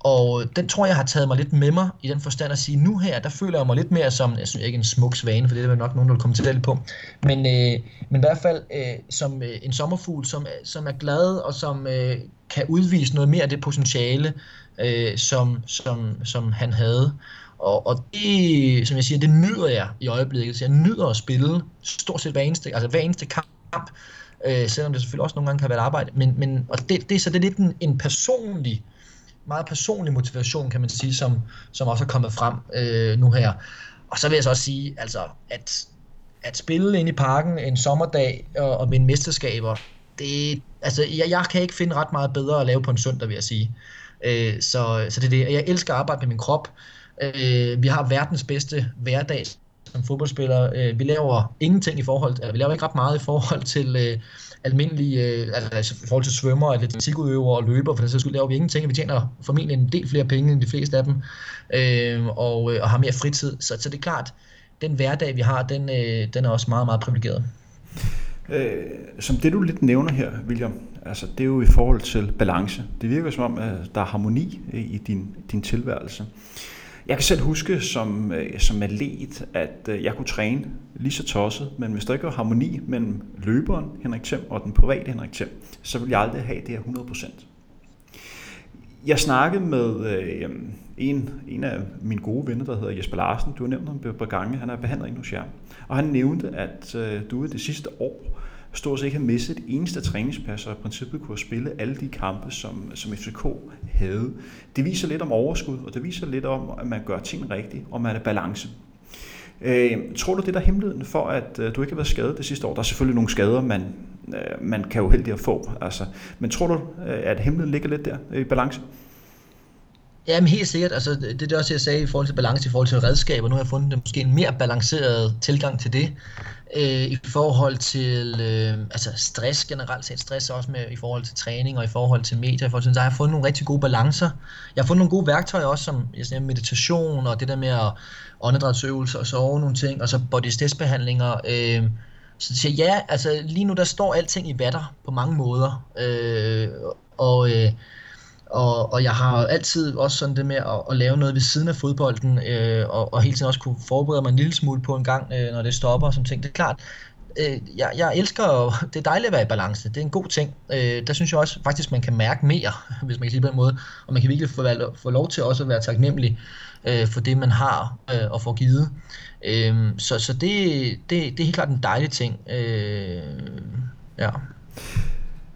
og den tror jeg har taget mig lidt med mig i den forstand at sige, nu her, der føler jeg mig lidt mere som, jeg synes ikke en smuk svane, for det er nok nogen, der vil komme til det på, men, øh, men i hvert fald øh, som øh, en sommerfugl, som, øh, som er glad og som øh, kan udvise noget mere af det potentiale, øh, som, som, som han havde. Og, og det, som jeg siger, det nyder jeg i øjeblikket. Så jeg nyder at spille stort set hver eneste, altså hver eneste kamp, øh, selvom det selvfølgelig også nogle gange kan være et arbejde. Men, men og det, det, så det er lidt en, en personlig øh, meget personlig motivation, kan man sige, som, som også er kommet frem øh, nu her. Og så vil jeg så også sige, altså, at, at spille ind i parken en sommerdag og, og vinde mesterskaber, det, altså, jeg, jeg kan ikke finde ret meget bedre at lave på en søndag, vil jeg sige. Øh, så, så det er det. Jeg elsker at arbejde med min krop. Øh, vi har verdens bedste hverdag som fodboldspiller. Øh, vi laver ingenting i forhold til, vi laver ikke ret meget i forhold til, øh, almindelige, øh, altså, altså i forhold til svømmer, atletikudøvere og løber, for den sags skyld laver vi ingenting, vi tjener formentlig en del flere penge end de fleste af dem, øh, og, øh, og har mere fritid, så, så det er klart, den hverdag vi har, den, øh, den er også meget, meget privilegeret. Øh, som det du lidt nævner her, William, altså det er jo i forhold til balance. Det virker som om, at der er harmoni i din, din tilværelse. Øh, jeg kan selv huske som, øh, som atlet, at øh, jeg kunne træne lige så tosset, men hvis der ikke var harmoni mellem løberen Henrik Thiem og den private Henrik Thiem, så ville jeg aldrig have det her 100%. Jeg snakkede med øh, en, en af mine gode venner, der hedder Jesper Larsen. Du har nævnt ham på gange. Han er behandling hos jer. Og han nævnte, at øh, du det sidste år stort set ikke har misset et eneste træningspas, og i princippet kunne spille alle de kampe, som, som FCK havde. Det viser lidt om overskud, og det viser lidt om, at man gør ting rigtigt, og man er balance. Øh, tror du, det der er hemmeligheden for, at øh, du ikke har været skadet det sidste år? Der er selvfølgelig nogle skader, man, øh, man kan jo heldig at få. Altså, men tror du, øh, at hemmeligheden ligger lidt der øh, i balance? Ja, men helt sikkert. Altså, det er det også, jeg sagde i forhold til balance, i forhold til redskaber. Nu har jeg fundet en, måske en mere balanceret tilgang til det. Øh, I forhold til øh, altså stress generelt set. Stress også med, i forhold til træning og i forhold til medier. I forhold til, så har jeg fundet nogle rigtig gode balancer. Jeg har fundet nogle gode værktøjer også, som jeg siger, meditation og det der med at åndedrætsøvelser og sove nogle ting. Og så body stress behandlinger. Øh, så siger ja, altså lige nu der står alting i vatter på mange måder. Øh, og øh, og, og jeg har altid også sådan det med at, at lave noget ved siden af fodbolden, øh, og, og hele tiden også kunne forberede mig en lille smule på en gang, øh, når det stopper som ting. Det er klart, øh, jeg, jeg elsker, *laughs* det er dejligt at være i balance, det er en god ting. Øh, der synes jeg også faktisk, man kan mærke mere, *laughs* hvis man kan sige på den måde, og man kan virkelig få, få lov til også at være taknemmelig øh, for det, man har øh, og får givet. Øh, så så det, det, det er helt klart en dejlig ting. Øh, ja.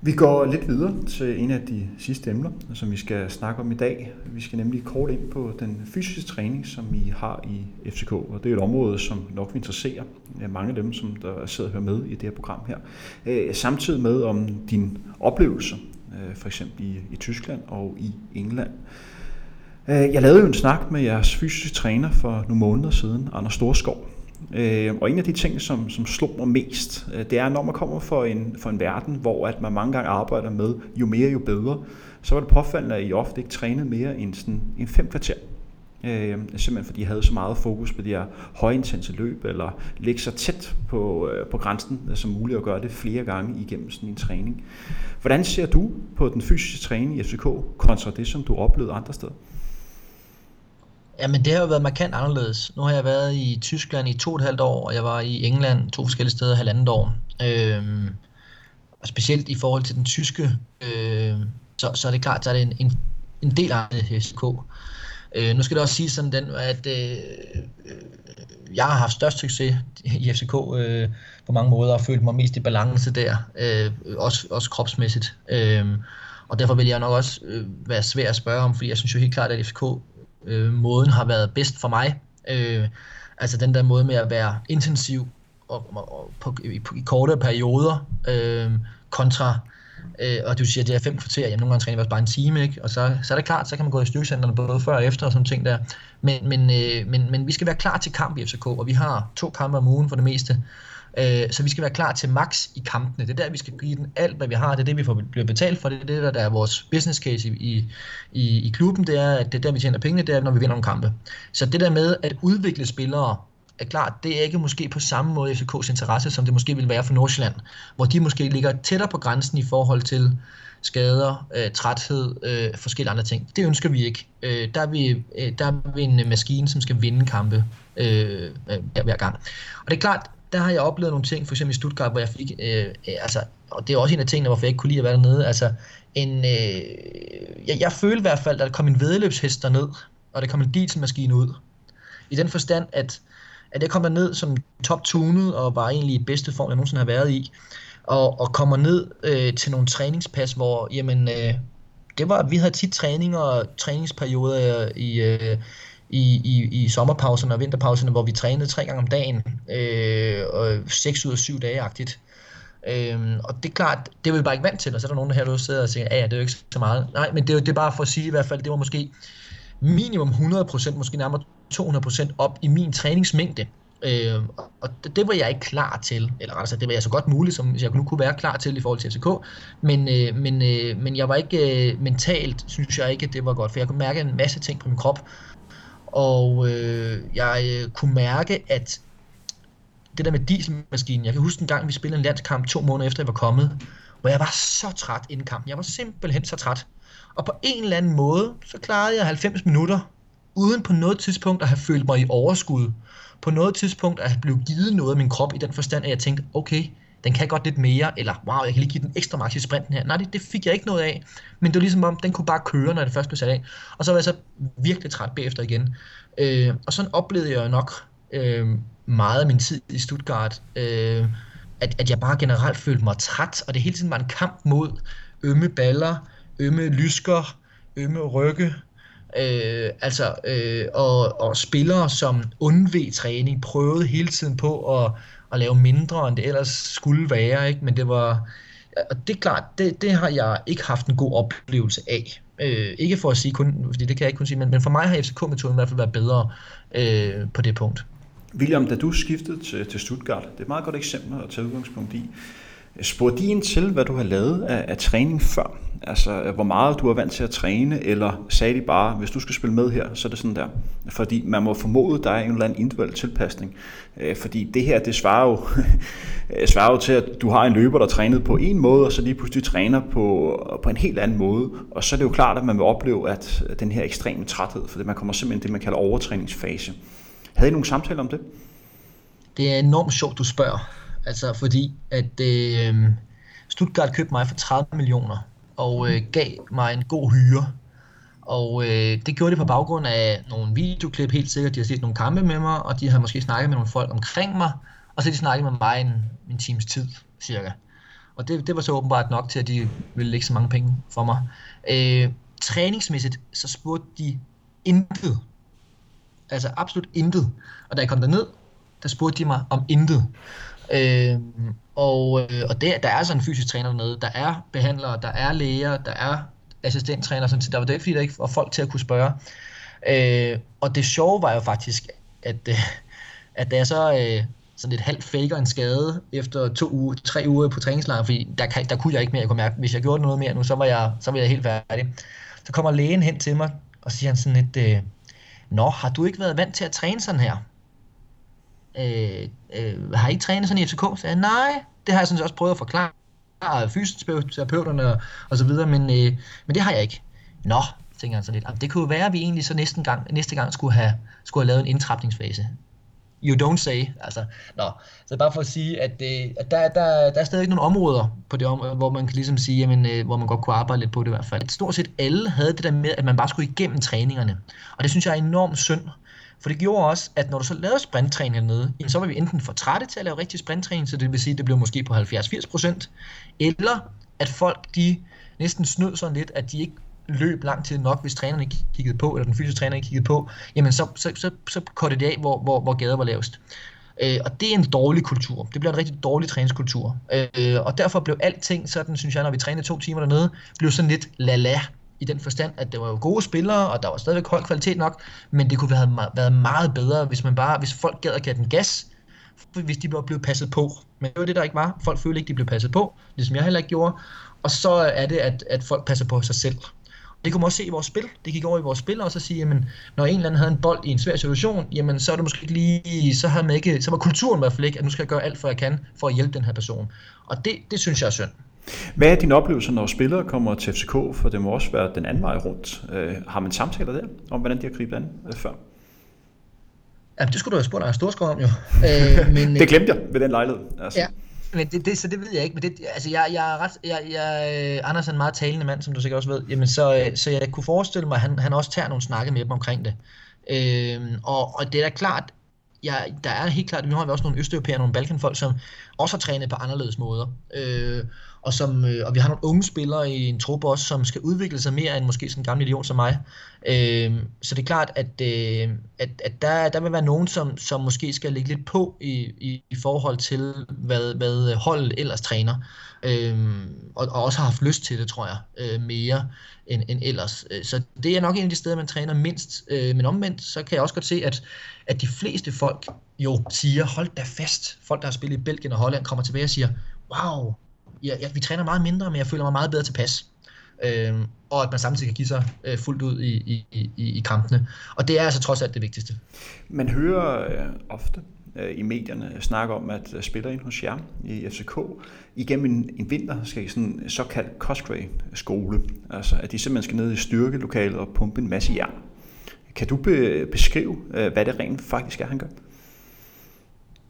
Vi går lidt videre til en af de sidste emner, som vi skal snakke om i dag. Vi skal nemlig kort ind på den fysiske træning, som I har i FCK, og det er et område, som nok vil interessere mange af dem, som der sidder og hører med i det her program her. Øh, samtidig med om din oplevelse, øh, for eksempel i, i Tyskland og i England. Øh, jeg lavede jo en snak med jeres fysiske træner for nogle måneder siden, Anders Storskov, Øh, og en af de ting, som, som slog mig mest, øh, det er, når man kommer for en, for en verden, hvor at man mange gange arbejder med, jo mere jo bedre, så var det påfaldende, at I ofte ikke trænede mere end, sådan, en fem kvarter. Øh, simpelthen fordi I havde så meget fokus på de her højintense løb, eller lægge sig tæt på, øh, på grænsen øh, som muligt, at gøre det flere gange igennem sådan en træning. Hvordan ser du på den fysiske træning i FCK, kontra det, som du oplevede andre steder? Jamen det har jo været markant anderledes. Nu har jeg været i Tyskland i to og et halvt år, og jeg var i England to forskellige steder halvandet år. Øhm, og specielt i forhold til den tyske, øh, så, så er det klart, så er det en, en, en del af FCK. Øh, nu skal det også sige sådan den, at øh, øh, jeg har haft størst succes i FCK øh, på mange måder, og følt mig mest i balance der, øh, også, også kropsmæssigt. Øh, og derfor vil jeg nok også øh, være svær at spørge om, fordi jeg synes jo helt klart, at FCK øh, måden har været bedst for mig. Øh, altså den der måde med at være intensiv og, og, og på, i, i korte perioder, øh, kontra Øh, og du siger, at det er fem kvarter, jamen nogle gange træner vi også bare en time, ikke? og så, så er det klart, så kan man gå i styrkecenterne både før og efter og sådan ting der. Men, men, øh, men, men vi skal være klar til kamp i FCK, og vi har to kampe om ugen for det meste. Øh, så vi skal være klar til max i kampene. Det er der, vi skal give den alt, hvad vi har. Det er det, vi får, bliver betalt for. Det er det, der, der er vores business case i, i, i klubben. Det er, at det er der, vi tjener pengene, det er, når vi vinder nogle kampe. Så det der med at udvikle spillere er klart, det er ikke måske på samme måde FCK's interesse, som det måske vil være for Nordsjælland, hvor de måske ligger tættere på grænsen i forhold til skader, øh, træthed, øh, forskellige andre ting. Det ønsker vi ikke. Øh, der, er vi, øh, der er vi en maskine, som skal vinde kampe øh, øh, hver gang. Og det er klart, der har jeg oplevet nogle ting, for eksempel i Stuttgart, hvor jeg fik, øh, øh, altså, og det er også en af tingene, hvorfor jeg ikke kunne lide at være dernede, altså, en, øh, jeg, jeg følte i hvert fald, at der kom en vedløbshest derned, og der kom en dieselmaskine ud. I den forstand, at at jeg kom ned som top tunet og var egentlig i bedste form, jeg nogensinde har været i, og, og kommer ned øh, til nogle træningspas, hvor jamen, øh, det var, vi havde tit træninger og træningsperioder i, øh, i, i, i sommerpauserne og vinterpauserne, hvor vi trænede tre gange om dagen, øh, og seks ud af syv dage-agtigt. Øhm, og det er klart, det er vi bare ikke vant til, og så er der nogen, der her der sidder og siger, ja, det er jo ikke så meget. Nej, men det er, det er bare for at sige i hvert fald, det var måske minimum 100%, måske nærmere 200% op i min træningsmængde. Øh, og det, det var jeg ikke klar til, eller altså det var jeg så godt muligt, som jeg nu kunne være klar til i forhold til FCK, men, øh, men, øh, men jeg var ikke øh, mentalt, synes jeg ikke, at det var godt, for jeg kunne mærke en masse ting på min krop, og øh, jeg øh, kunne mærke, at det der med dieselmaskinen, jeg kan huske en gang, vi spillede en landskamp to måneder efter, jeg var kommet, hvor jeg var så træt inden kampen. Jeg var simpelthen så træt. Og på en eller anden måde, så klarede jeg 90 minutter, uden på noget tidspunkt at have følt mig i overskud. På noget tidspunkt at have blevet givet noget af min krop i den forstand, at jeg tænkte, okay, den kan godt lidt mere, eller wow, jeg kan lige give den ekstra max i sprinten her. Nej, det, det fik jeg ikke noget af, men det var ligesom om, den kunne bare køre, når det først blev sat af. Og så var jeg så virkelig træt bagefter igen. Øh, og sådan oplevede jeg nok øh, meget af min tid i Stuttgart, øh, at, at jeg bare generelt følte mig træt, og det hele tiden var en kamp mod ømme baller, ømme lysker, ømme rygge, øh, altså, øh, og, og spillere, som undveg træning, prøvede hele tiden på at, at lave mindre, end det ellers skulle være, ikke? men det var, og det er klart, det, det har jeg ikke haft en god oplevelse af. Øh, ikke for at sige kun, fordi det kan jeg ikke kun sige, men, men for mig har FCK-metoden i hvert fald været bedre øh, på det punkt. William, da du skiftede til, til Stuttgart, det er et meget godt eksempel at tage udgangspunkt i. Spurgte de ind til, hvad du har lavet af, af træning før? Altså, hvor meget du er vant til at træne, eller sagde de bare, hvis du skal spille med her, så er det sådan der. Fordi man må formode, at der er en eller anden individuel tilpasning. Øh, fordi det her, det svarer jo, *laughs* svarer jo til, at du har en løber, der trænet på en måde, og så lige pludselig træner på, på en helt anden måde. Og så er det jo klart, at man vil opleve, at den her ekstreme træthed, for man kommer simpelthen det, man kalder overtræningsfase. Havde I nogle samtaler om det? Det er enormt sjovt, du spørger. Altså fordi, at øh, Stuttgart købte mig for 30 millioner og øh, gav mig en god hyre. Og øh, det gjorde de på baggrund af nogle videoklip, helt sikkert. De har set nogle kampe med mig, og de har måske snakket med nogle folk omkring mig, og så har de snakket med mig en, en times tid, cirka. Og det, det var så åbenbart nok til, at de ville lægge så mange penge for mig. Øh, træningsmæssigt, så spurgte de intet. Altså absolut intet. Og da jeg kom derned, der spurgte de mig om intet. Øh, og, øh, og det, der er sådan en fysisk træner dernede, der er behandlere, der er læger, der er assistenttræner, sådan, så der var det ikke fordi, der ikke var folk til at kunne spørge. Øh, og det sjove var jo faktisk, at, øh, at da jeg så øh, sådan lidt halvt faker en skade efter to uger, tre uger på træningslejr, fordi der, kan, der kunne jeg ikke mere, jeg kunne mærke, hvis jeg gjorde noget mere nu, så var jeg, så var jeg helt færdig. Så kommer lægen hen til mig, og siger han sådan lidt, øh, Nå, har du ikke været vant til at træne sådan her? Øh, øh, har I ikke trænet sådan i FCK? Så jeg, nej, det har jeg sådan også prøvet at forklare fysioterapeuterne og, og så videre, men, øh, men det har jeg ikke. Nå, tænker han så lidt. Det kunne jo være, at vi egentlig så næste gang, næste gang skulle have, skulle have lavet en indtrapningsfase. you don't say. Altså, nå. Så bare for at sige, at, det, at der, der, der er stadig nogle områder, på det område, hvor man kan ligesom sige, jamen, øh, hvor man godt kunne arbejde lidt på det i hvert fald. Stort set alle havde det der med, at man bare skulle igennem træningerne. Og det synes jeg er enormt synd. For det gjorde også, at når du så lavede sprinttræning nede, så var vi enten for trætte til at lave rigtig sprinttræning, så det vil sige, at det blev måske på 70-80%, eller at folk de næsten snød sådan lidt, at de ikke løb lang tid nok, hvis træneren ikke kiggede på, eller den fysiske træner ikke kiggede på, jamen så, så, så, så kortede det af, hvor, hvor, hvor gader var lavest. Øh, og det er en dårlig kultur. Det bliver en rigtig dårlig træningskultur. Øh, og derfor blev alting sådan, synes jeg, når vi trænede to timer dernede, blev sådan lidt la-la i den forstand, at det var jo gode spillere, og der var stadigvæk høj kvalitet nok, men det kunne have været meget bedre, hvis man bare, hvis folk gad at give den gas, hvis de bare blevet passet på. Men det var det, der ikke var. Folk følte ikke, de blev passet på, ligesom jeg heller ikke gjorde. Og så er det, at, at folk passer på sig selv. Det kunne man også se i vores spil. Det gik over i vores spil og så sige, jamen, når en eller anden havde en bold i en svær situation, jamen så er det måske ikke lige, så, havde man ikke, så var kulturen i hvert fald ikke, at nu skal jeg gøre alt, for jeg kan, for at hjælpe den her person. Og det, det synes jeg er synd. Hvad er din oplevelse, når spillere kommer til FCK? For det må også være den anden vej rundt. Øh, har man samtaler der, om hvordan de har gribet an øh, før? Ja, det skulle du have spurgt Anders Storskov om jo. *laughs* Øh, men, det glemte jeg ved den lejlighed. Altså. Ja, men det, det, så det ved jeg ikke, men det, altså jeg, jeg er ret, jeg, jeg, Anders er en meget talende mand, som du sikkert også ved, jamen så, så jeg kunne forestille mig, at han, han også tager nogle snakke med dem omkring det. Øh, og, og det er da klart, ja, der er helt klart, nu har vi også nogle østeuropæere, nogle balkanfolk, som også har trænet på anderledes måder. Øh, og, som, øh, og vi har nogle unge spillere i en truppe også, som skal udvikle sig mere end måske sådan en gammel idiot som mig. Øh, så det er klart, at, øh, at, at der, der vil være nogen, som, som måske skal ligge lidt på i, i, i forhold til, hvad, hvad holdet ellers træner. Øh, og, og også har haft lyst til det, tror jeg, øh, mere end, end ellers. Øh, så det er nok en af de steder, man træner mindst. Øh, men omvendt, så kan jeg også godt se, at, at de fleste folk jo siger, hold da fast. Folk, der har spillet i Belgien og Holland, kommer tilbage og siger, wow, ja, ja, vi træner meget mindre, men jeg føler mig meget bedre tilpas. Øh, og at man samtidig kan give sig øh, fuldt ud i, i, i, i kampene. Og det er altså trods alt det vigtigste. Man hører øh, ofte øh, i medierne snakke om, at øh, spillere ind hos jer i FCK igennem en, en vinter skal i sådan en såkaldt Coscray-skole. Altså at de simpelthen skal ned i styrkelokalet og pumpe en masse jern. Kan du be, beskrive, øh, hvad det rent faktisk er, han gør?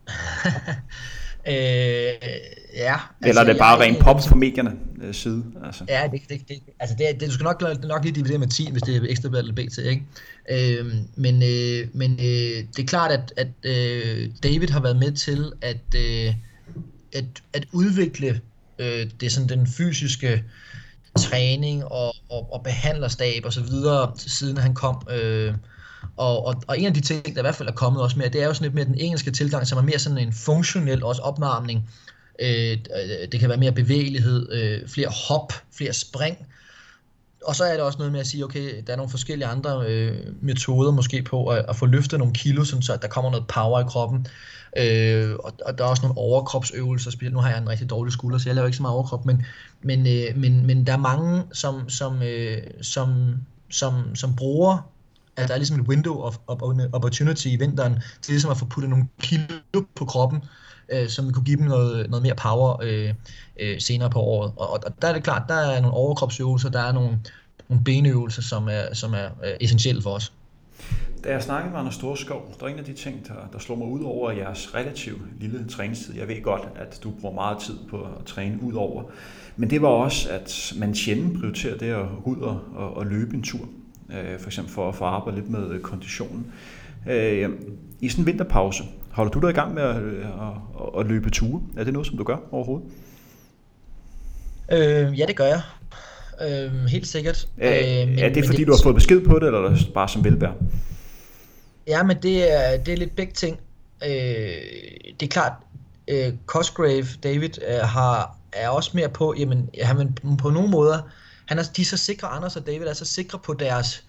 *laughs* Øh, ja. Eller er det bare rent pop fra medierne øh, side? Altså. Ja, det, det, det, altså det, det, du skal nok, nok lige dividere med 10, hvis det er ekstra eller BT, ikke? Øh, men øh, men øh, det er klart, at, at øh, David har været med til at, øh, at, at udvikle øh, det sådan den fysiske træning og, og, og behandlerstab og så videre, siden han kom øh, og, og, og en af de ting, der i hvert fald er kommet også med, det er jo sådan lidt mere den engelske tilgang, som er mere sådan en funktionel også opvarmning. Øh, øh, det kan være mere bevægelighed, øh, flere hop, flere spring. Og så er det også noget med at sige, okay, der er nogle forskellige andre øh, metoder måske på at, at få løftet nogle kilo, sådan så at der kommer noget power i kroppen. Øh, og, og der er også nogle overkropsøvelser. Nu har jeg en rigtig dårlig skulder, så jeg laver ikke så meget overkrop, men, men, øh, men, men der er mange, som, som, øh, som, som, som bruger at der er ligesom et window of, of opportunity i vinteren til ligesom at få puttet nogle kilo på kroppen, øh, som kunne give dem noget, noget mere power øh, øh, senere på året. Og, og der er det klart, der er nogle overkropsøvelser, der er nogle, nogle benøvelser, som er, som er øh, essentielle for os. Da jeg snakkede med Anders Storskov, der er en af de ting, der, der slår mig ud over jeres relativt lille træningstid. Jeg ved godt, at du bruger meget tid på at træne ud over. Men det var også, at man sjældent prioriterer det at ud og, og, og løbe en tur øh, for eksempel for at få arbejde lidt med øh, konditionen. Øh, I sådan en vinterpause, holder du dig i gang med at, øh, at, at løbe ture? Er det noget, som du gør overhovedet? Øh, ja, det gør jeg. Øh, helt sikkert. Øh, men, er det fordi, det, du har fået besked på det, eller er det bare som velbær? Ja, men det er, det er lidt begge ting. Øh, det er klart, øh, Cosgrave, David, øh, har, er også mere på, jamen, han, på nogle måder, han er, de er så sikre, Anders og David er så sikre på deres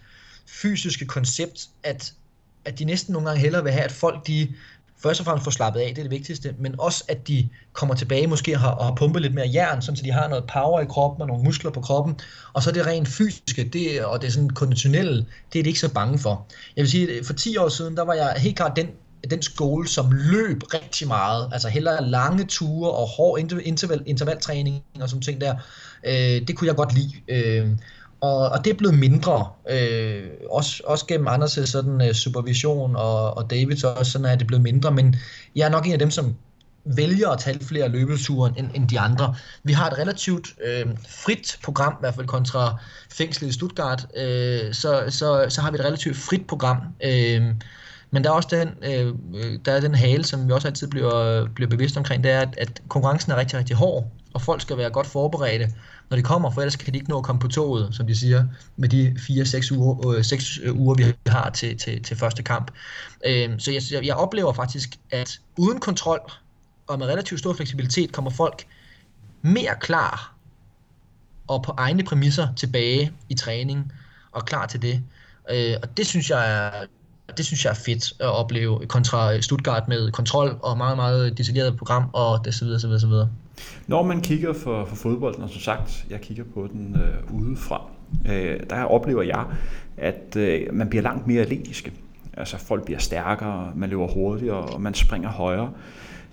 fysiske koncept, at, at de næsten nogle gange hellere vil have, at folk de først og fremmest får slappet af, det er det vigtigste, men også at de kommer tilbage måske og har, og har pumpet lidt mere jern, så de har noget power i kroppen og nogle muskler på kroppen, og så er det rent fysiske, det, og det er sådan konditionelle, det er de ikke så bange for. Jeg vil sige, for 10 år siden, der var jeg helt klart den den skole, som løb rigtig meget, altså hellere lange ture og hård interval, intervaltræning og sådan ting der, øh, det kunne jeg godt lide. Øh, og, og det er blevet mindre, øh, også, også gennem Anders' sådan, øh, supervision og, og Davids også, sådan er det blevet mindre, men jeg er nok en af dem, som vælger at tage flere løbeture end, end de andre. Vi har et relativt øh, frit program, i hvert fald kontra fængslet i Stuttgart, øh, så, så, så har vi et relativt frit program. Øh, men der er også den, øh, øh, der er den hale, som vi også altid bliver, bliver bevidst omkring, det er, at, at konkurrencen er rigtig, rigtig hård, og folk skal være godt forberedte, når de kommer, for ellers kan de ikke nå at komme på toget, som de siger, med de 4-6 uger, øh, 6 øh, uger, vi har til, til, til første kamp. Øh, så jeg, jeg oplever faktisk, at uden kontrol og med relativt stor fleksibilitet kommer folk mere klar og på egne præmisser tilbage i træning og klar til det. Øh, og det synes jeg er det synes jeg er fedt at opleve kontra øh, Stuttgart med kontrol og meget, meget detaljeret program og det så videre, så videre, så videre. Når man kigger for, for fodbolden, og som sagt, jeg kigger på den øh, udefra, øh, der oplever jeg, at øh, man bliver langt mere atletiske. Altså folk bliver stærkere, man løber hurtigere, og man springer højere.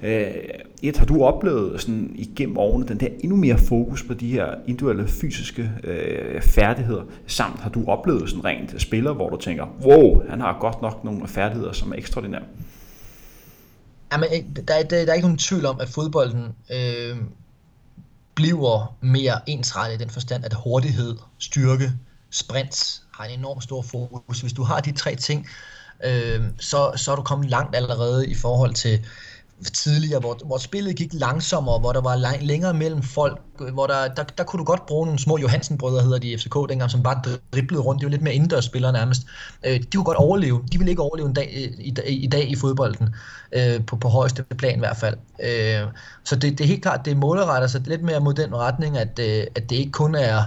Øh, et, har du oplevet sådan igennem årene den der endnu mere fokus på de her individuelle fysiske øh, færdigheder, samt har du oplevet sådan rent spiller, hvor du tænker, wow, han har godt nok nogle færdigheder, som er ekstraordinære? Jamen, der, der, der er ikke nogen tvivl om, at fodbolden øh, bliver mere ensrettet i den forstand, at hurtighed, styrke, sprint har en enorm stor fokus. Hvis du har de tre ting, øh, så, så er du kommet langt allerede i forhold til tidligere, hvor, hvor spillet gik langsommere, hvor der var lang, længere mellem folk, hvor der, der, der kunne du godt bruge nogle små Johansen-brødre, hedder de i FCK dengang, som bare driblede rundt. Det var lidt mere indendørsspillere nærmest. Øh, de kunne godt overleve. De ville ikke overleve en dag, øh, i, i, i dag i fodbolden, øh, på, på højeste plan i hvert fald. Øh, så det, det er helt klart, det målretter sig lidt mere mod den retning, at, øh, at det ikke kun er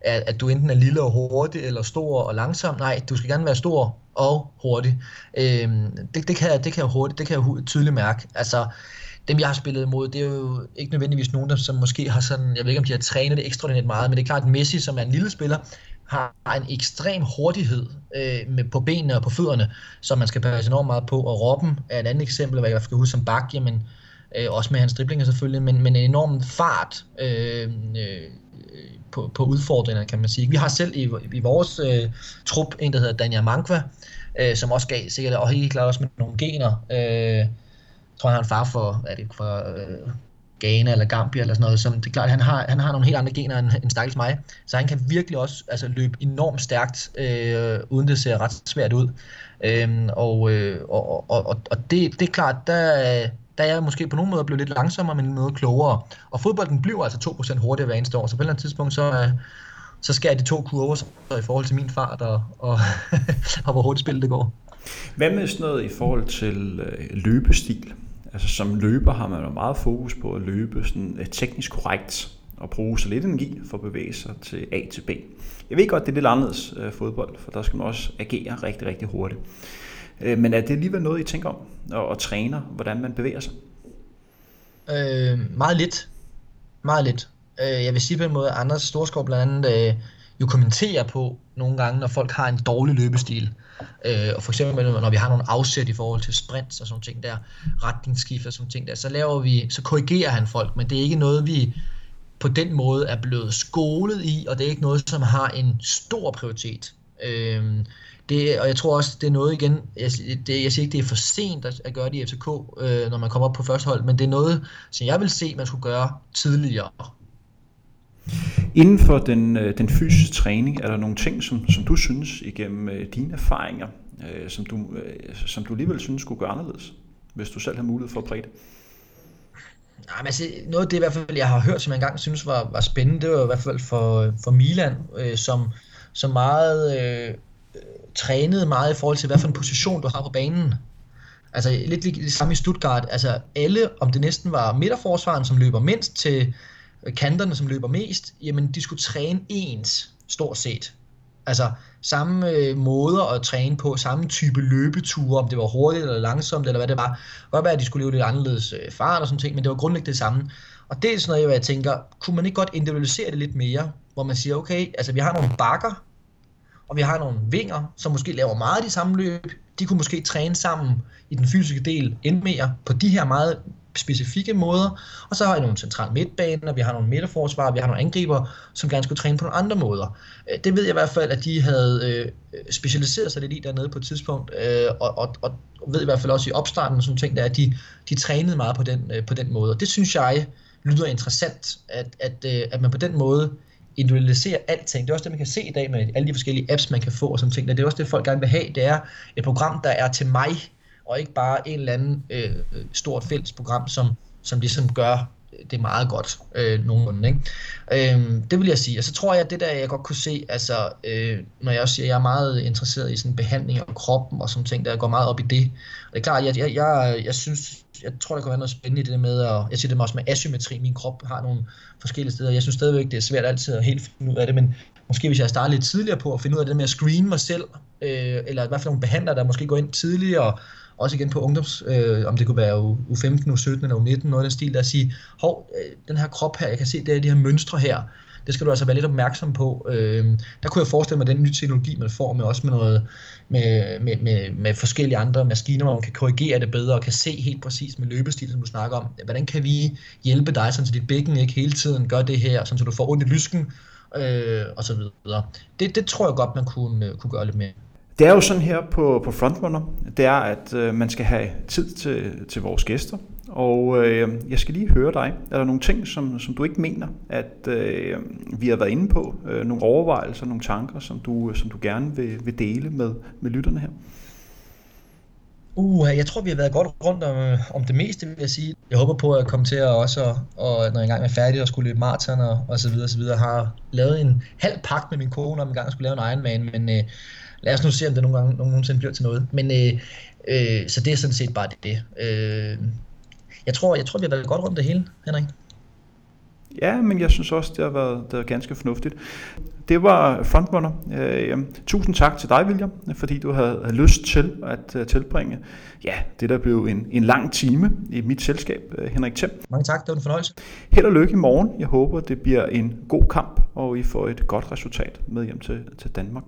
at, at du enten er lille og hurtig, eller stor og langsom. Nej, du skal gerne være stor og hurtig. Øhm, det, det, kan, det kan jeg hurtigt, det kan jeg tydeligt mærke. Altså, dem jeg har spillet imod, det er jo ikke nødvendigvis nogen, der som måske har sådan, jeg ved ikke om de har trænet det ekstraordinært meget, men det er klart, at Messi, som er en lille spiller, har en ekstrem hurtighed øh, med, på benene og på fødderne, som man skal passe enormt meget på. Og Robben er et andet eksempel, hvad jeg skal huske som bak, jamen, øh, også med hans driblinger selvfølgelig, men, men en enorm fart øh, øh, på, på udfordringer, kan man sige. Vi har selv i, i vores øh, trup en, der hedder Daniel Mankva, øh, som også gav sikkert, og helt klart også med nogle gener. Øh, jeg tror, han har en far for, er det for øh, Ghana eller Gambia eller sådan noget, som det er klart, han har, han har nogle helt andre gener end, end stakkels mig, så han kan virkelig også altså, løbe enormt stærkt, øh, uden det ser ret svært ud. Øh, og, øh, og, og, og, og det, det er klart, der, der er jeg måske på nogle måder blevet lidt langsommere, men noget klogere. Og fodbolden bliver altså 2% hurtigere hver eneste år, så på et eller andet tidspunkt, så, øh, så skal jeg de to kurver så i forhold til min fart og, og, *laughs* og hvor hurtigt spillet det går. Hvad med sådan noget i forhold til øh, løbestil? Altså som løber har man jo meget fokus på at løbe sådan øh, teknisk korrekt og bruge så lidt energi for at bevæge sig til A til B. Jeg ved godt, det er lidt anderledes øh, fodbold, for der skal man også agere rigtig, rigtig hurtigt. Øh, men er det alligevel noget, I tænker om, og, og træner, hvordan man bevæger sig? Øh, meget lidt. Meget lidt. Øh, jeg vil sige på en måde, at Anders Storskov blandt andet øh, jo kommenterer på nogle gange, når folk har en dårlig løbestil. Øh, og for eksempel når vi har nogle afsæt i forhold til sprints og sådan ting der, retningsskift og sådan ting der, så laver vi, så korrigerer han folk, men det er ikke noget, vi på den måde er blevet skolet i, og det er ikke noget, som har en stor prioritet. Øh, det, og jeg tror også, det er noget igen, jeg, det, jeg siger ikke, det er for sent at, at gøre det i FCK, øh, når man kommer op på første hold, men det er noget, som jeg vil se, man skulle gøre tidligere. Inden for den, øh, den fysiske træning, er der nogle ting, som, som du synes igennem øh, dine erfaringer, øh, som, du, øh, som du alligevel synes skulle gøre anderledes, hvis du selv har mulighed for at præge det? Nej, men altså, noget af det i hvert fald, jeg har hørt, som jeg engang synes var, var spændende, det var i hvert fald for, for Milan, øh, som, som meget øh, trænede meget i forhold til, hvad for en position du har på banen. Altså lidt det samme i Stuttgart. Altså alle, om det næsten var midterforsvaren, som løber mindst, til kanterne, som løber mest, jamen de skulle træne ens, stort set. Altså samme øh, måder at træne på, samme type løbeture, om det var hurtigt eller langsomt, eller hvad det var. Godt være, at de skulle leve lidt anderledes øh, fart og sådan ting, men det var grundlæggende det samme. Og det er sådan noget, jeg tænker, kunne man ikke godt individualisere det lidt mere, hvor man siger, okay, altså vi har nogle bakker, og vi har nogle vinger, som måske laver meget af de samme løb. De kunne måske træne sammen i den fysiske del endnu mere på de her meget specifikke måder, og så har vi nogle centrale midtbaner, vi har nogle midterforsvar, vi har nogle angriber, som gerne skulle træne på nogle andre måder. Øh, det ved jeg i hvert fald, at de havde øh, specialiseret sig lidt i dernede på et tidspunkt, øh, og, og, og ved i hvert fald også i opstarten, som ting, der, at de, de trænede meget på den, på den måde. Og det synes jeg lyder interessant, at, at, at man på den måde individualisere alting. Det er også det, man kan se i dag med alle de forskellige apps, man kan få og sådan ting. Det er også det, folk gerne vil have. Det er et program, der er til mig, og ikke bare en eller anden øh, stort fælles program, som, som ligesom gør det meget godt øh, nogenlunde. Ikke? Øh, det vil jeg sige. Og så tror jeg, at det der, jeg godt kunne se, altså, øh, når jeg også siger, at jeg er meget interesseret i sådan behandling af kroppen og sådan ting, der jeg går meget op i det. Og det er klart, jeg, jeg, jeg, jeg synes, jeg tror, der kan være noget spændende i det med, og jeg siger det også med asymmetri. Min krop har nogle forskellige steder. Jeg synes stadigvæk, det er svært altid at helt finde ud af det, men måske hvis jeg starter lidt tidligere på at finde ud af det med at screene mig selv, øh, eller i hvert fald nogle behandlere, der måske går ind tidligere, også igen på ungdoms, øh, om det kunne være U15, U17 eller U19, noget af den stil, der siger, hov, øh, den her krop her, jeg kan se, det er de her mønstre her, det skal du altså være lidt opmærksom på. Øh, der kunne jeg forestille mig, at den nye teknologi, man får med også med noget med, med, med, med forskellige andre maskiner, hvor man kan korrigere det bedre og kan se helt præcis med løbestil, som du snakker om. Hvordan kan vi hjælpe dig, så dit bækken ikke hele tiden gør det her, så du får ondt i lysken, øh, og så videre. Det, det tror jeg godt, man kunne, øh, kunne gøre lidt mere. Det er jo sådan her på, på Frontrunner, det er, at øh, man skal have tid til, til vores gæster. Og øh, jeg skal lige høre dig. Er der nogle ting, som, som du ikke mener, at øh, vi har været inde på? Øh, nogle overvejelser, nogle tanker, som du, som du gerne vil, vil dele med, med lytterne her? Uh, jeg tror, vi har været godt rundt om, om det meste, vil jeg sige. Jeg håber på at komme til at også, og når jeg engang er færdig og skulle løbe maraton og, og så videre, så videre, har lavet en halv pagt med min kone om en gang skulle lave en Ironman, men øh, lad os nu se, om det nogle gange nogensinde bliver til noget. Men øh, øh, så det er sådan set bare det. Øh, jeg tror, jeg tror, vi har været godt rundt det hele, Henrik. Ja, men jeg synes også, det har været, det har ganske fornuftigt. Det var Frontrunner. Øh, tusind tak til dig, William, fordi du havde, lyst til at uh, tilbringe ja, det, der blev en, en lang time i mit selskab, uh, Henrik Thiem. Mange tak, det var en fornøjelse. Held og lykke i morgen. Jeg håber, det bliver en god kamp, og I får et godt resultat med hjem til, til Danmark.